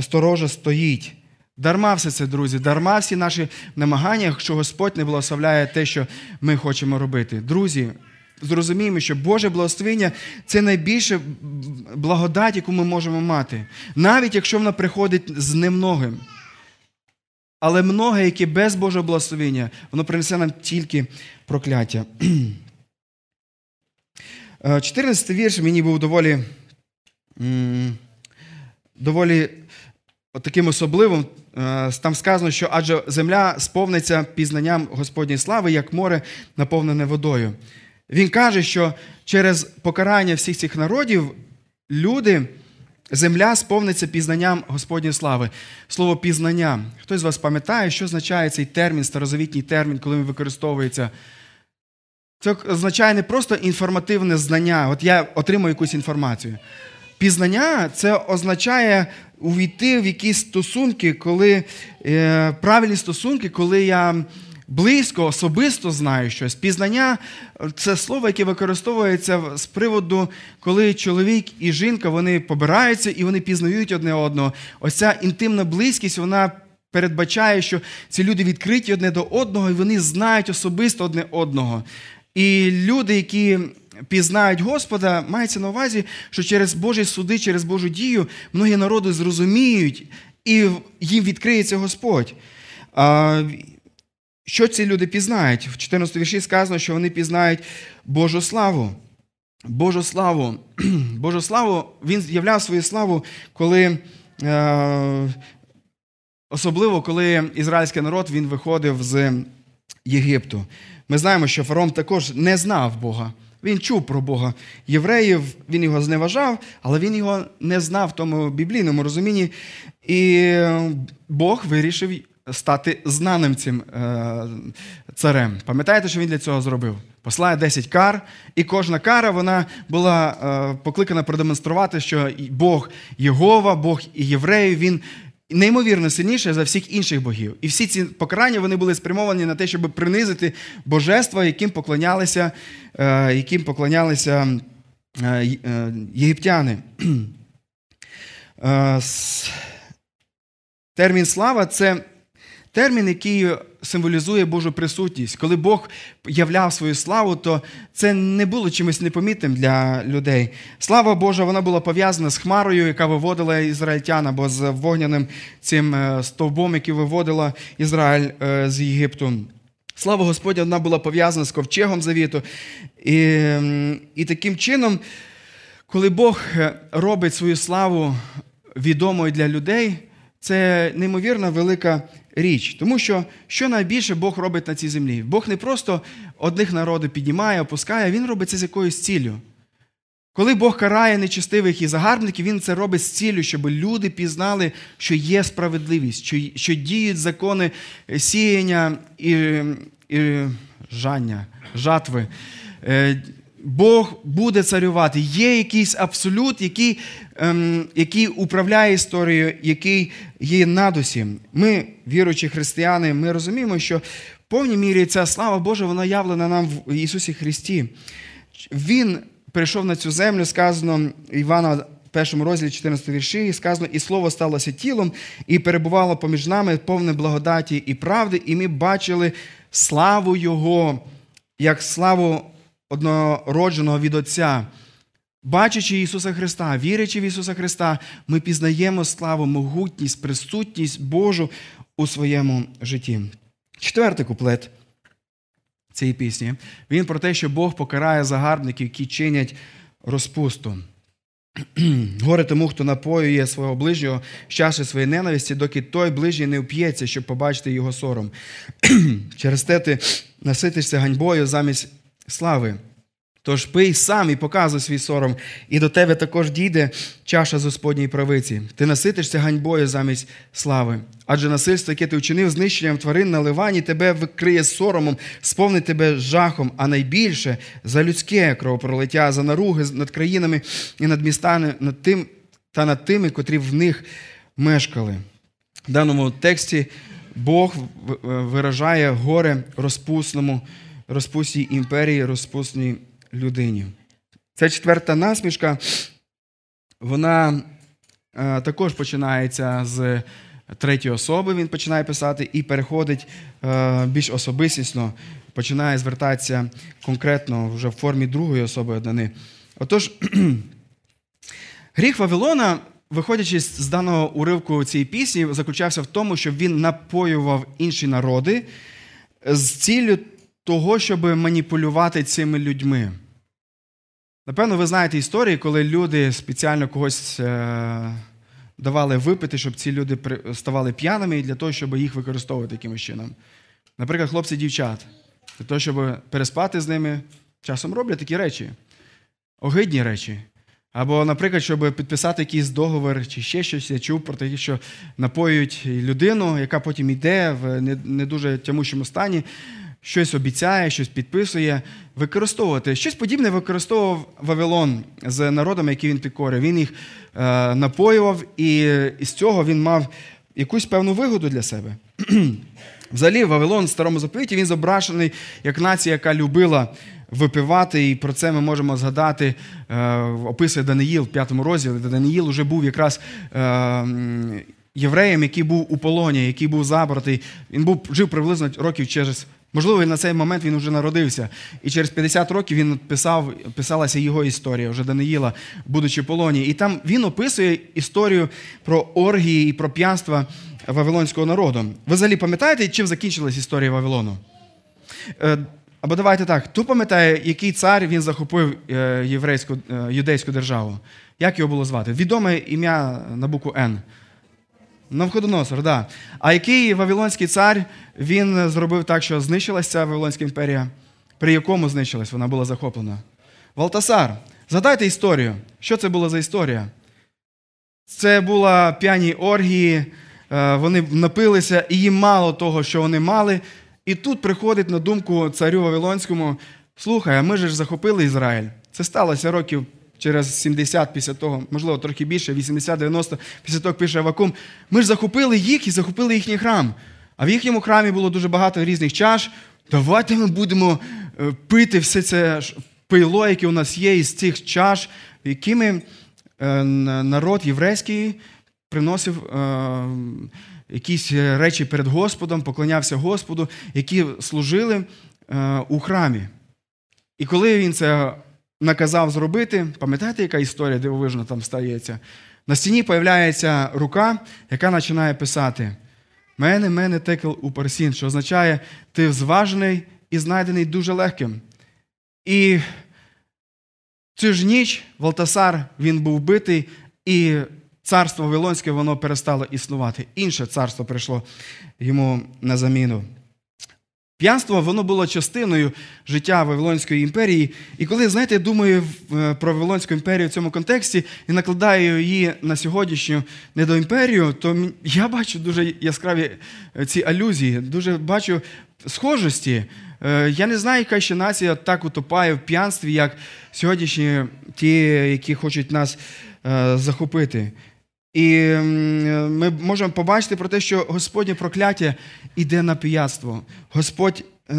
сторожа стоїть. Дарма все це, друзі, дарма всі наші намагання, якщо Господь не благословляє те, що ми хочемо робити. Друзі, зрозуміємо, що Боже благословення це найбільша благодать, яку ми можемо мати. Навіть якщо вона приходить з немногим. Але многе, яке без Божого благословення, воно принесе нам тільки прокляття. 14 е, вірш мені був доволі доволі таким особливим. Е, там сказано, що адже земля сповниться пізнанням Господньої слави, як море наповнене водою. Він каже, що через покарання всіх цих народів люди, земля сповниться пізнанням Господньої слави. Слово пізнання. Хтось з вас пам'ятає, що означає цей термін, старозавітній термін, коли він використовується? Це означає не просто інформативне знання. От я отримую якусь інформацію. Пізнання це означає увійти в якісь стосунки, коли е, правильні стосунки, коли я близько, особисто знаю щось. Пізнання це слово, яке використовується з приводу, коли чоловік і жінка вони побираються і вони пізнають одне одного. Ось ця інтимна близькість, вона. Передбачає, що ці люди відкриті одне до одного, і вони знають особисто одне одного. І люди, які пізнають Господа, мається на увазі, що через Божі суди, через Божу дію многі народи зрозуміють і їм відкриється Господь. Що ці люди пізнають? В 14 вірші сказано, що вони пізнають Божу славу. Божу славу. Божу славу, він являв свою славу, коли. Е, особливо, коли ізраїльський народ він виходив з Єгипту. Ми знаємо, що фараон також не знав Бога. Він чув про Бога євреїв, він його зневажав, але він його не знав в тому біблійному розумінні. І Бог вирішив стати знаним цим е, царем. Пам'ятаєте, що він для цього зробив? Послає 10 кар, і кожна кара вона була е, покликана продемонструвати, що Бог Єгова, Бог євреїв, він неймовірно сильніший за всіх інших богів. І всі ці покарання вони були спрямовані на те, щоб принизити божества, яким поклонялися, е, яким поклонялися е, е, єгиптяни. Термін слава це термін, який символізує Божу присутність. Коли Бог являв свою славу, то це не було чимось непомітним для людей. Слава Божа, вона була пов'язана з хмарою, яка виводила ізраїльтян, або з вогняним цим е, стовбом, який виводила Ізраїль е, з Єгипту. Слава Господня, вона була пов'язана з ковчегом завіту. І, І таким чином, коли Бог е, робить свою славу відомою для людей, це неймовірно велика річ. Тому що що найбільше Бог робить на цій землі? Бог не просто одних народів піднімає, опускає, Він робить це з якоюсь ціллю. Коли Бог карає нечистивих і загарбників, Він це робить з ціллю, щоб люди пізнали, що є справедливість, що що діють закони сіяння і і жання, жатви. Бог буде царювати. Є якийсь абсолют, який ем, який управляє історією, який є над усім. Ми, віруючі християни, ми розуміємо, що в повній мірі ця слава Божа, вона явлена нам в Ісусі Христі. Він прийшов на цю землю, сказано Івана. В першому розділі 14 вірші сказано, і слово сталося тілом, і перебувало поміж нами повне благодаті і правди, і ми бачили славу Його, як славу однородженого від Отця. Бачачи Ісуса Христа, вірячи в Ісуса Христа, ми пізнаємо славу, могутність, присутність Божу у своєму житті. Четвертий куплет цієї пісні. Він про те, що Бог покарає загарбників, які чинять розпусту. Горе тому, хто напоює свого ближнього з чаші своєї ненависті, доки той ближній не вп'ється, щоб побачити його сором. Через те ти наситишся ганьбою замість слави. Тож пий сам і показуй свій сором, і до тебе також дійде чаша з Господньої правиці. Ти наситишся ганьбою замість слави. Адже насильство, яке ти вчинив знищенням тварин на ливані, тебе викриє соромом, сповнить тебе жахом, а найбільше за людське кровопролиття, за наруги над країнами і над містами, над тим та над тими, котрі в них мешкали. В даному тексті Бог виражає горе розпусному розпусній імперії, розпусній людині. Ця четверта насмішка, вона е, також починається з третьої особи, він починає писати і переходить е, більш особистісно, починає звертатися конкретно вже в формі другої особи однини. Отож, гріх Вавилона. Виходячи з даного уривку цієї пісні, заключався в тому, що він напоював інші народи з ціллю того, щоб маніпулювати цими людьми. Напевно, ви знаєте історії, коли люди спеціально когось е, давали випити, щоб ці люди ставали п'яними для того, щоб їх використовувати якимось чином. Наприклад, хлопці дівчат, для того, щоб переспати з ними, часом роблять такі речі, огидні речі. Або, наприклад, щоб підписати якийсь договор чи ще щось, я чув про те, що напоюють людину, яка потім йде в не дуже тямущому стані щось обіцяє, щось підписує, використовувати. Щось подібне використовував Вавилон з народами, які він підкорив. Він їх е, напоював, і з цього він мав якусь певну вигоду для себе. Взагалі, Вавилон в старому заповіті він зображений як нація, яка любила випивати, і про це ми можемо згадати, е, описує Даниїл в п'ятому розділі, де Даниїл вже був якраз. Е, Євреєм, який був у полоні, який був забратий, він був жив приблизно років через Можливо, на цей момент він вже народився. І через 50 років він писав, писалася його історія, вже Даниїла, будучи в полоні. І там він описує історію про оргії і про п'янства Вавилонського народу. Ви взагалі пам'ятаєте, чим закінчилась історія Вавилону? Е, Або давайте так, хто пам'ятає, який цар він захопив е, єврейську, е, юдейську державу? Як його було звати? Відоме ім'я на букву Н. Навходоносор. Да. А який Вавилонський цар він зробив так, що знищилася ця Вавилонська імперія? При якому знищилась? Вона була захоплена? Валтасар. Згадайте історію. Що це була за історія? Це була п'яні оргії, е, вони напилися, і їм мало того, що вони мали. І тут приходить на думку царю Вавилонському: слухай, а ми ж захопили Ізраїль. Це сталося років через 70 після того, можливо, трохи більше, 80-90, після того пише Авакум. Ми ж захопили їх і захопили їхній храм. А в їхньому храмі було дуже багато різних чаш. Давайте ми будемо е, пити все це пило, яке у нас є із цих чаш, якими е, народ єврейський приносив е, якісь речі перед Господом, поклонявся Господу, які служили у храмі. І коли він це наказав зробити, пам'ятаєте, яка історія дивовижна там стається? На стіні появляється рука, яка починає писати: Мене, мене текл у парсін, що означає, ти зважений і знайдений дуже легким. І цю ж ніч Валтасар він був битий, і царство Вавилонське воно перестало існувати. Інше царство прийшло йому на заміну. П'янство воно було частиною життя Вавилонської імперії. І коли, знаєте, я думаю е, про Вавилонську імперію в цьому контексті і накладаю її на сьогоднішню недоімперію, то я бачу дуже яскраві е, ці алюзії, дуже бачу схожості. Е, я не знаю, яка ще нація так утопає в п'янстві, як сьогоднішні ті, які хочуть нас захопити. І ми можемо побачити про те, що Господнє прокляття іде на п'янство. Господь е,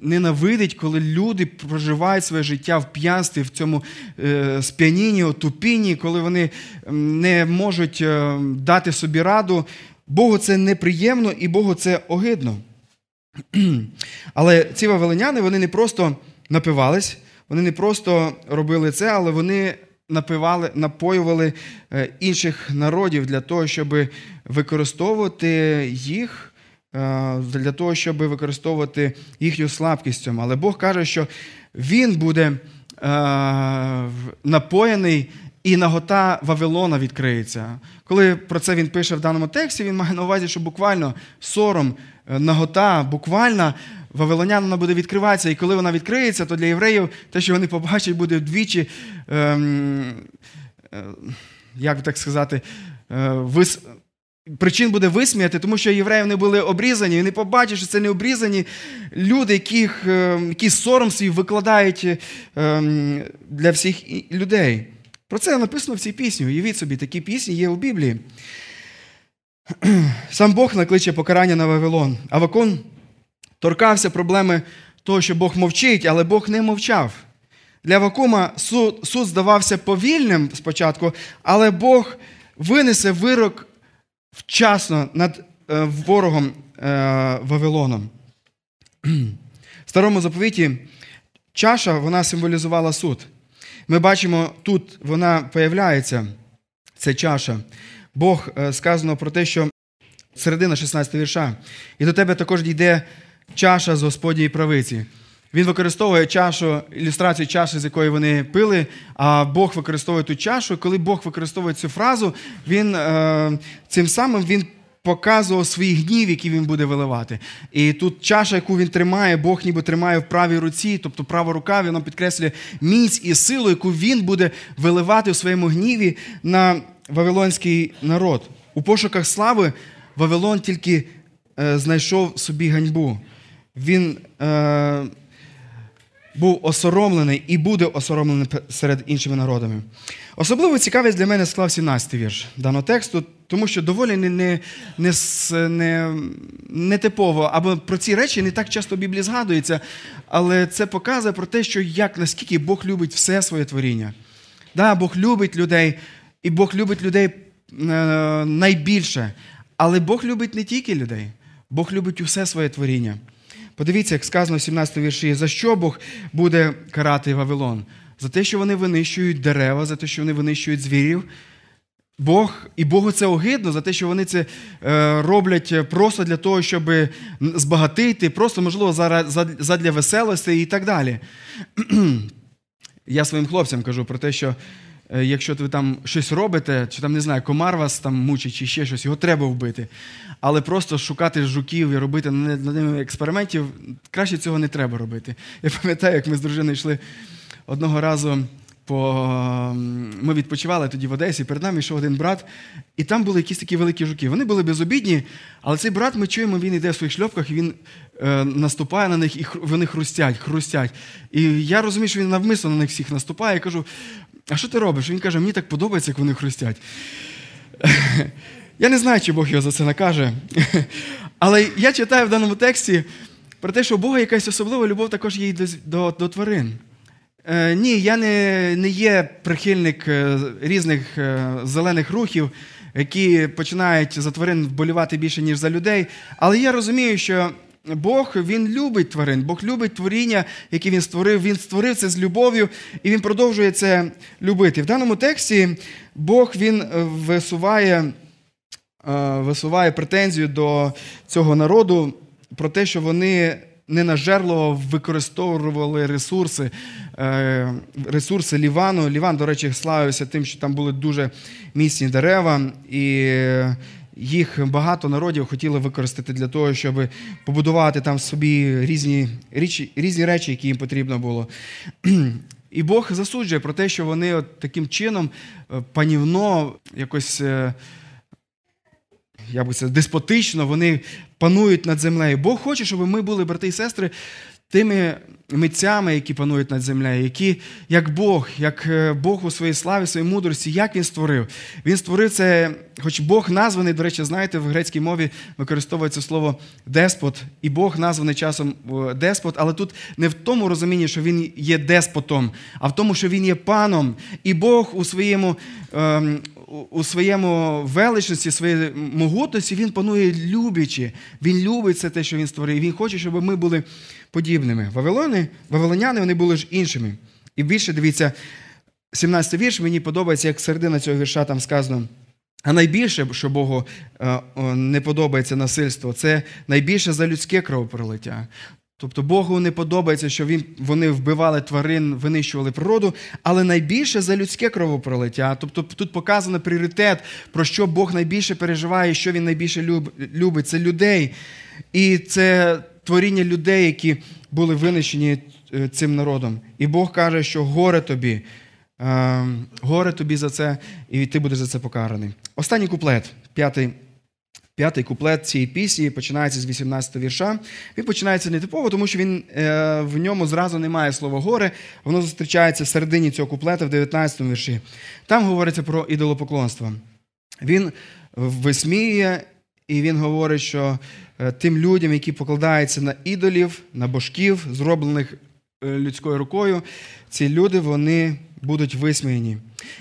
ненавидить, коли люди проживають своє життя в п'янстві, в цьому е, сп'янінні, отупінні, коли вони не можуть е, дати собі раду. Богу це неприємно і Богу це огидно. Але ці вавилиняни вони не просто напивались, вони не просто робили це, але вони напивали, напоювали е, інших народів для того, щоб використовувати їх, е, для того, щоб використовувати їхню слабкість. Але Бог каже, що Він буде е, напоєний. І нагота Вавилона відкриється. Коли про це він пише в даному тексті, він має на увазі, що буквально сором, нагота, буквально Вавилонян вона буде відкриватися, і коли вона відкриється, то для євреїв те, що вони побачать, буде вдвічі, ем, е, як так сказати, е, вис... причин буде висміяти, тому що євреї не були обрізані, і вони побачать, що це не обрізані люди, яких, е, які сором свій викладають е, для всіх людей. Про це написано в цій пісні. Уявіть собі, такі пісні є у Біблії. Сам Бог накличе покарання на Вавилон. Авакон торкався проблеми того, що Бог мовчить, але Бог не мовчав. Для Вакума суд, суд здавався повільним спочатку, але Бог винесе вирок вчасно над е, ворогом е, Вавилоном. В старому заповіті чаша вона символізувала суд. Ми бачимо, тут вона появляється, ця чаша. Бог е, сказано про те, що середина 16 вірша. І до тебе також дійде чаша з Господньої правиці. Він використовує чашу, ілюстрацію чаші, з якої вони пили, а Бог використовує ту чашу. Коли Бог використовує цю фразу, він е, цим самим він показував свій гнів, який він буде виливати. І тут чаша, яку він тримає, Бог ніби тримає в правій руці, тобто права рука, вона підкреслює міць і силу, яку він буде виливати у своєму гніві на вавилонський народ. У пошуках слави Вавилон тільки е, знайшов собі ганьбу він е, був осоромлений і буде осоромлений серед іншими народами. Особливо цікавість для мене склав 17 й вірш даного тексту, тому що доволі не не, не, не, не типово, або про ці речі не так часто в Біблії згадується, але це показує про те, що як наскільки Бог любить все своє творіння. Да, Бог любить людей, і Бог любить людей е, найбільше. Але Бог любить не тільки людей, Бог любить усе своє творіння. Подивіться, як сказано в 17 вірші, за що Бог буде карати Вавилон? За те, що вони винищують дерева, за те, що вони винищують звірів. Бог, І Богу це огидно за те, що вони це е, роблять просто для того, щоб збагатити, просто, можливо, задля веселості і так далі. Я своїм хлопцям кажу про те, що якщо ви там щось робите, чи там не знаю, комар вас там мучить, чи ще щось, його треба вбити. Але просто шукати жуків і робити над ними експериментів, краще цього не треба робити. Я пам'ятаю, як ми з дружиною йшли одного разу по... Ми відпочивали тоді в Одесі, перед нами йшов один брат, і там були якісь такі великі жуки. Вони були безобідні, але цей брат, ми чуємо, він йде в своїх шльопках, він е, наступає на них, і вони хрустять, хрустять. І я розумію, що він навмисно на них всіх наступає. Я кажу, а що ти робиш? Він каже, мені так подобається, як вони хрустять. Я не знаю, чи Бог його за це накаже. Але я читаю в даному тексті про те, що у Бога якась особлива любов також є і до, до, до тварин. Е, ні, я не не є прихильник е, різних е, зелених рухів, які починають за тварин вболівати більше, ніж за людей. Але я розумію, що Бог він любить тварин, Бог любить творіння, яке він створив. Він створив це з любов'ю і він продовжує це любити. В даному тексті Бог він висуває, висуває претензію до цього народу про те, що вони ненажерливо використовували ресурси е, ресурси Лівану. Ліван, до речі, славився тим, що там були дуже міцні дерева, і їх багато народів хотіли використати для того, щоб побудувати там собі різні речі, різні речі, які їм потрібно було. І Бог засуджує про те, що вони от таким чином е, панівно якось. Е, я би це деспотично, вони панують над землею. Бог хоче, щоб ми були, брати і сестри, тими митцями, які панують над землею, які, як Бог, як е, Бог у своїй славі, своїй мудрості, як Він створив. Він створив це, хоч Бог названий, до речі, знаєте, в грецькій мові використовується слово деспот, і Бог названий часом деспот, але тут не в тому розумінні, що він є деспотом, а в тому, що він є паном. І Бог у своєму. Ем, у своєму величності, своїй могутності, він панує любячи. Він любить це те, що він створив. Він хоче, щоб ми були подібними. Вавилони, Вавилоняни вони були ж іншими. І більше дивіться, 17 й вірш, мені подобається, як середина цього вірша там сказано. А найбільше, що Богу е, не подобається насильство, це найбільше за людське кровопролиття. Тобто Богу не подобається, що вони вбивали тварин, винищували природу, але найбільше за людське кровопролиття. Тобто тут показано пріоритет, про що Бог найбільше переживає, що він найбільше любить. Це людей. І це творіння людей, які були винищені е, цим народом. І Бог каже, що горе тобі, е, горе тобі за це, і ти будеш за це покараний. Останній куплет, п'ятий. П'ятий куплет цієї пісні починається з 18 вірша. Він починається нетипово, тому що він, е, в ньому зразу немає слова горе, воно зустрічається в середині цього куплета в 19 вірші. Там говориться про ідолопоклонство. Він висміює і він говорить, що тим людям, які покладаються на ідолів, на божків, зроблених е, людською рукою, ці люди вони будуть висміяні.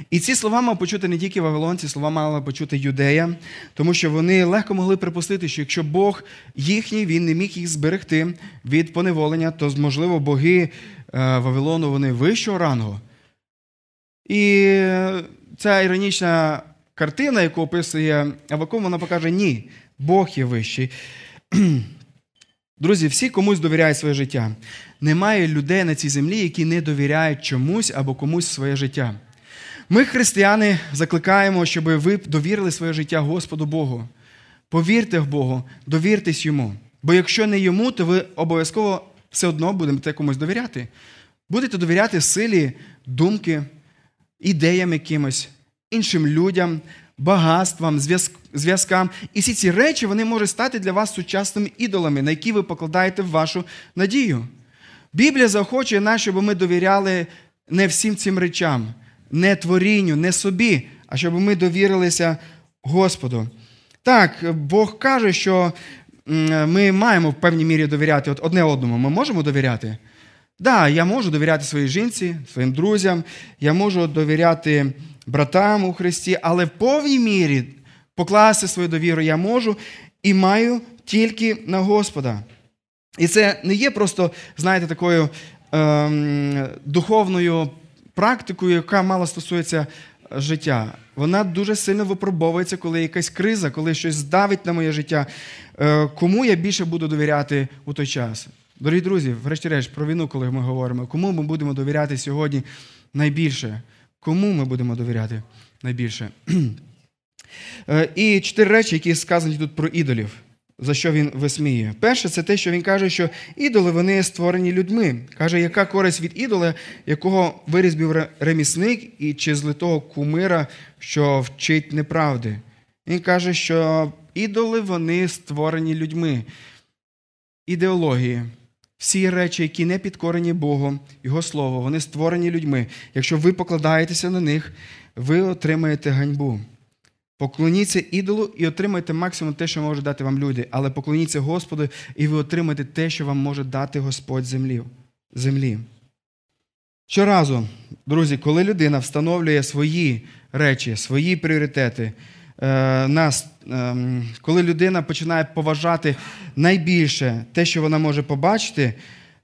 І ці слова мав почути не тільки Вавилон, ці слова мала почути юдея, тому що вони легко могли припустити, що якщо Бог їхній, він не міг їх зберегти від поневолення, то, можливо, боги е, Вавилону вони вищого рангу. І ця іронічна картина, яку описує Авакум, вона покаже, ні, Бог є вищий. Друзі, всі комусь довіряють своє життя. Немає людей на цій землі, які не довіряють чомусь або комусь своє життя. Ми, християни, закликаємо, щоб ви довірили своє життя Господу Богу. Повірте в Богу, довіртесь йому. Бо якщо не йому, то ви обов'язково все одно будете комусь довіряти. Будете довіряти силі, думки, ідеям якимось, іншим людям, багатствам, зв'язкам. І всі ці речі вони можуть стати для вас сучасними ідолами, на які ви покладаєте вашу надію. Біблія заохочує нас, щоб ми довіряли не всім цим речам, не творінню, не собі, а щоб ми довірилися Господу. Так, Бог каже, що ми маємо в певній мірі довіряти одне одному. Ми можемо довіряти? Так, да, я можу довіряти своїй жінці, своїм друзям, я можу довіряти братам у Христі, але в повній мірі покласти свою довіру я можу і маю тільки на Господа. І це не є просто, знаєте, такою ем, духовною практикою, яка мало стосується життя, вона дуже сильно випробовується, коли якась криза, коли щось здавить на моє життя. Е, кому я більше буду довіряти у той час? Дорогі друзі, врешті-решт, про війну, коли ми говоримо, кому ми будемо довіряти сьогодні найбільше? Кому ми будемо довіряти найбільше? Е, і чотири речі, які сказані тут про ідолів, за що він висміює. Перше, це те, що він каже, що ідоли вони створені людьми. Каже, яка користь від ідола, якого вирізбів ремісник і чи злитого кумира, що вчить неправди. Він каже, що ідоли вони створені людьми. Ідеології. Всі речі, які не підкорені Богом, Його Слово, вони створені людьми. Якщо ви покладаєтеся на них, ви отримаєте ганьбу. Поклоніться ідолу і отримайте максимум те, що може дати вам люди. Але поклоніться Господу, і ви отримаєте те, що вам може дати Господь землі. землі. Щоразу, друзі, коли людина встановлює свої речі, свої пріоритети, нас, ем, коли людина починає поважати найбільше те, що вона може побачити,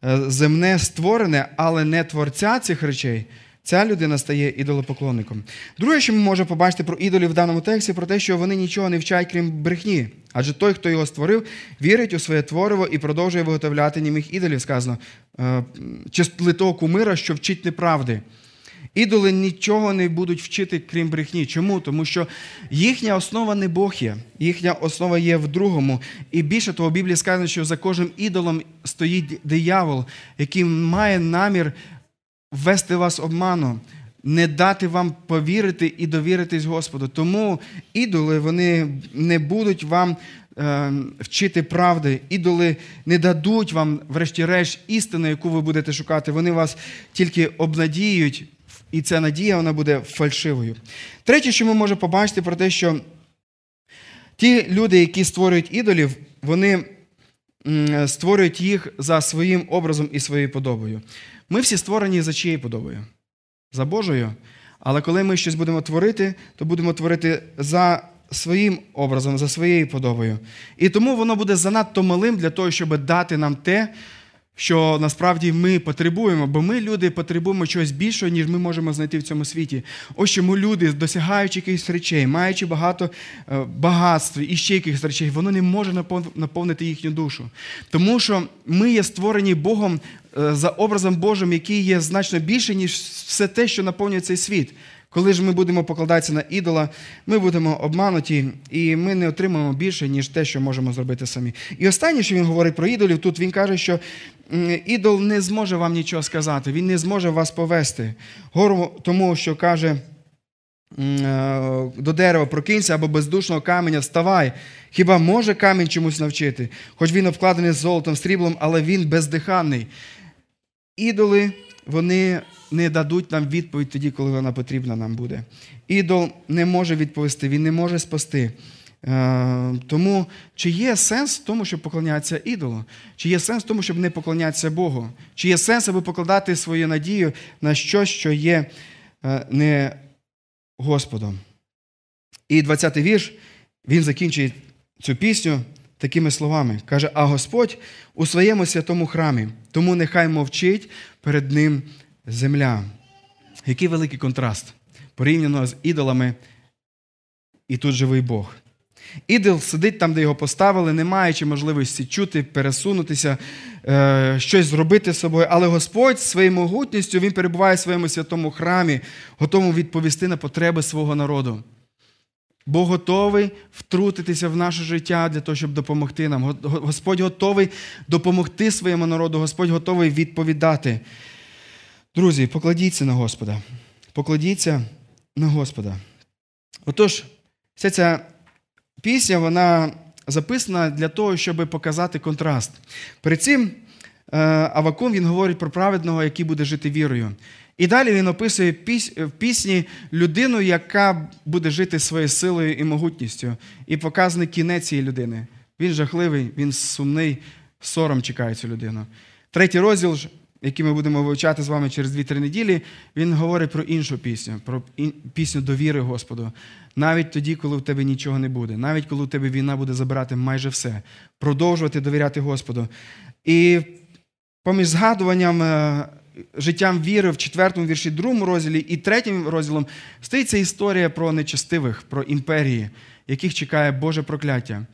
е, земне створене, але не творця цих речей. Ця людина стає ідолопоклонником. Друге, що ми можемо побачити про ідолів в даному тексті, про те, що вони нічого не вчать, крім брехні. Адже той, хто його створив, вірить у своє твориво і продовжує виготовляти німих ідолів, сказано, е, чи литого кумира, що вчить неправди. Ідоли нічого не будуть вчити, крім брехні. Чому? Тому що їхня основа не Бог є, їхня основа є в другому. І більше того, в Біблії сказано, що за кожним ідолом стоїть диявол, який має намір ввести вас обманом, не дати вам повірити і довіритись Господу. Тому ідоли вони не будуть вам е, вчити правди, ідоли не дадуть вам, врешті-решт, істину, яку ви будете шукати. Вони вас тільки обнадіють, і ця надія вона буде фальшивою. Третє, що ми можемо побачити, про те, що ті люди, які створюють ідолів, вони створюють їх за своїм образом і своєю подобою. Ми всі створені за чиєю подобою? За Божою. Але коли ми щось будемо творити, то будемо творити за своїм образом, за своєю подобою. І тому воно буде занадто малим для того, щоб дати нам те, що насправді ми потребуємо, бо ми, люди, потребуємо чогось більшого, ніж ми можемо знайти в цьому світі. Ось чому люди, досягаючи якихось речей, маючи багато е, багатств і ще якихось речей, воно не може наповнити їхню душу. Тому що ми є створені Богом е, за образом Божим, який є значно більше, ніж все те, що наповнює цей світ. Коли ж ми будемо покладатися на ідола, ми будемо обмануті, і ми не отримаємо більше, ніж те, що можемо зробити самі. І останнє, що він говорить про ідолів, тут він каже, що ідол не зможе вам нічого сказати, він не зможе вас повести. Гору тому, що каже е, до дерева прокинься або бездушного каменя вставай. Хіба може камінь чомусь навчити? Хоч він обкладений золотом, сріблом, але він бездиханний. Ідоли, вони не дадуть нам відповідь тоді, коли вона потрібна нам буде. Ідол не може відповісти, він не може спасти. Е, тому чи є сенс в тому, щоб поклонятися ідолу? Чи є сенс в тому, щоб не поклонятися Богу? Чи є сенс, аби покладати свою надію на щось, що є е, не Господом? І 20-й вірш, він закінчує цю пісню такими словами. Каже: А Господь у своєму святому храмі, тому нехай мовчить перед ним земля. Який великий контраст порівняно з ідолами, і тут живий Бог. Ідол сидить там, де його поставили, не маючи можливості чути, пересунутися, е, щось зробити з собою. Але Господь своєю могутністю Він перебуває в своєму святому храмі, готовий відповісти на потреби свого народу. Бог готовий втрутитися в наше життя для того, щоб допомогти нам. Господь готовий допомогти своєму народу, Господь готовий відповідати. Друзі, покладіться на Господа. Покладіться на Господа. Отож, вся ця пісня вона записана для того, щоб показати контраст. Перед цим е, Авакум він говорить про праведного, який буде жити вірою. І далі він описує в пісні людину, яка буде жити своєю силою і могутністю. І показаний кінець цієї людини. Він жахливий, він сумний, сором чекає цю людину. Третій розділ який ми будемо вивчати з вами через 2-3 неділі, він говорить про іншу пісню, про пісню довіри Господу. Навіть тоді, коли в тебе нічого не буде, навіть коли в тебе війна буде забирати майже все, продовжувати довіряти Господу. І поміж згадуванням е, життям віри в четвертому вірші, другому розділі і третім розділом стоїть ця історія про нечестивих, про імперії, яких чекає Боже прокляття.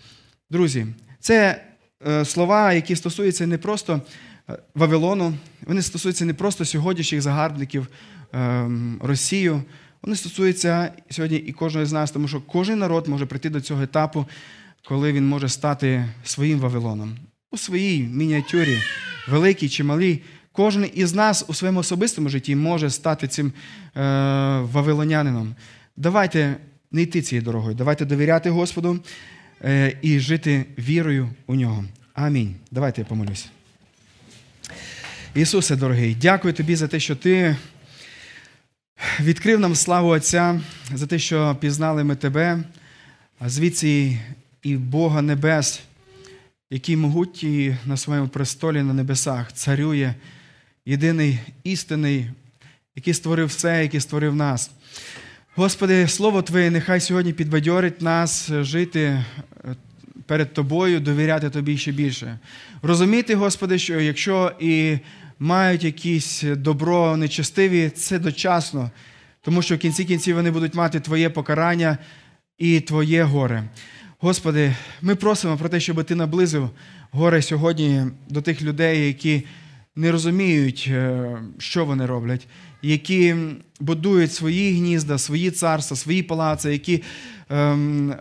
Друзі, це е, слова, які стосуються не просто Вавилону, вони стосуються не просто сьогоднішніх загарбників е, Росію. Вони стосуються сьогодні і кожного з нас, тому що кожен народ може прийти до цього етапу, коли він може стати своїм Вавилоном у своїй мініатюрі, великій чи малій. Кожен із нас у своєму особистому житті може стати цим е, вавилонянином. Давайте не йти цією дорогою, давайте довіряти Господу е, і жити вірою у нього. Амінь. Давайте я помолюсь. Ісусе, дорогий, дякую тобі за те, що ти відкрив нам славу Отця, за те, що пізнали ми тебе, а звідси і Бога Небес, який могутній на своєму престолі на небесах, царює, єдиний істинний, який створив все, який створив нас. Господи, Слово Твоє, нехай сьогодні підбадьорить нас жити е, перед Тобою, довіряти Тобі ще більше. Розуміти, Господи, що якщо і мають якісь добро нечестиві, це дочасно, тому що в кінці кінців вони будуть мати Твоє покарання і Твоє горе. Господи, ми просимо про те, щоб Ти наблизив горе сьогодні до тих людей, які не розуміють, е, що вони роблять, які будують свої гнізда, свої царства, свої палаци, які ем,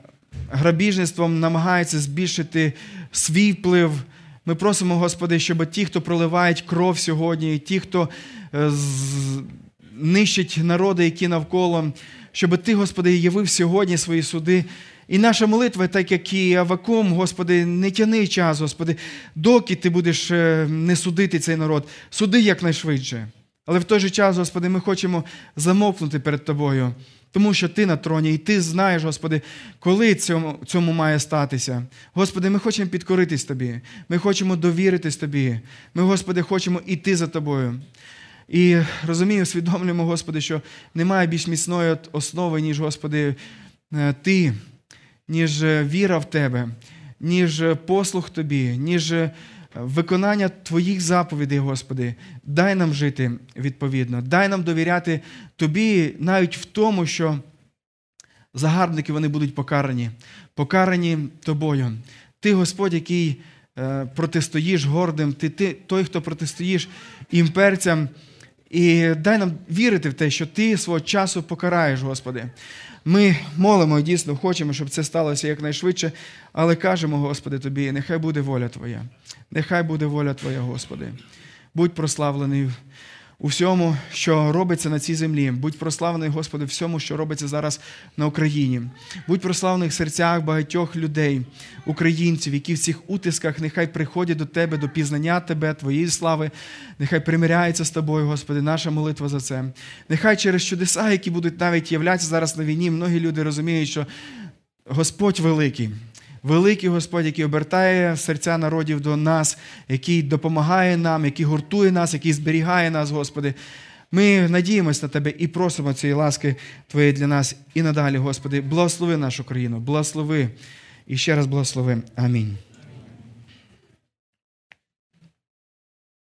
грабіжництвом намагаються збільшити свій вплив. Ми просимо, Господи, щоб ті, хто проливають кров сьогодні, і ті, хто е, нищить народи, які навколо, щоб Ти, Господи, явив сьогодні свої суди. І наша молитва, так як і Авакум, Господи, не тяни час, Господи, доки Ти будеш е, не судити цей народ, суди якнайшвидше. Але в той же час, Господи, ми хочемо замовкнути перед Тобою, тому що Ти на троні, і Ти знаєш, Господи, коли цьому цьому має статися. Господи, ми хочемо підкоритись Тобі, ми хочемо довіритись Тобі. Ми, Господи, хочемо йти за Тобою. І розумію, усвідомлюємо, Господи, що немає більш міцної основи, ніж, Господи, е, Ти, ніж віра в Тебе, ніж послух Тобі, ніж виконання Твоїх заповідей, Господи. Дай нам жити відповідно, дай нам довіряти Тобі навіть в тому, що загарбники вони будуть покарані, покарані Тобою. Ти, Господь, який е, протистоїш гордим, ти, ти той, хто протистоїш імперцям. І дай нам вірити в те, що Ти свого часу покараєш, Господи. Ми молимо і дійсно хочемо, щоб це сталося якнайшвидше, але кажемо, Господи, Тобі, нехай буде воля Твоя. Нехай буде воля Твоя, Господи. Будь прославлений у всьому, що робиться на цій землі. Будь прославлений, Господи, всьому, що робиться зараз на Україні. Будь прославлений в серцях багатьох людей, українців, які в цих утисках нехай приходять до Тебе, до пізнання Тебе, Твоєї слави, нехай примиряються з тобою, Господи, наша молитва за це. Нехай через чудеса, які будуть навіть являтися зараз на війні, многі люди розуміють, що Господь великий. Великий Господь, який обертає серця народів до нас, який допомагає нам, який гуртує нас, який зберігає нас, Господи. Ми надіємося на Тебе і просимо цієї ласки Твоєї для нас і надалі, Господи. Благослови нашу країну, благослови і ще раз благослови. Амінь.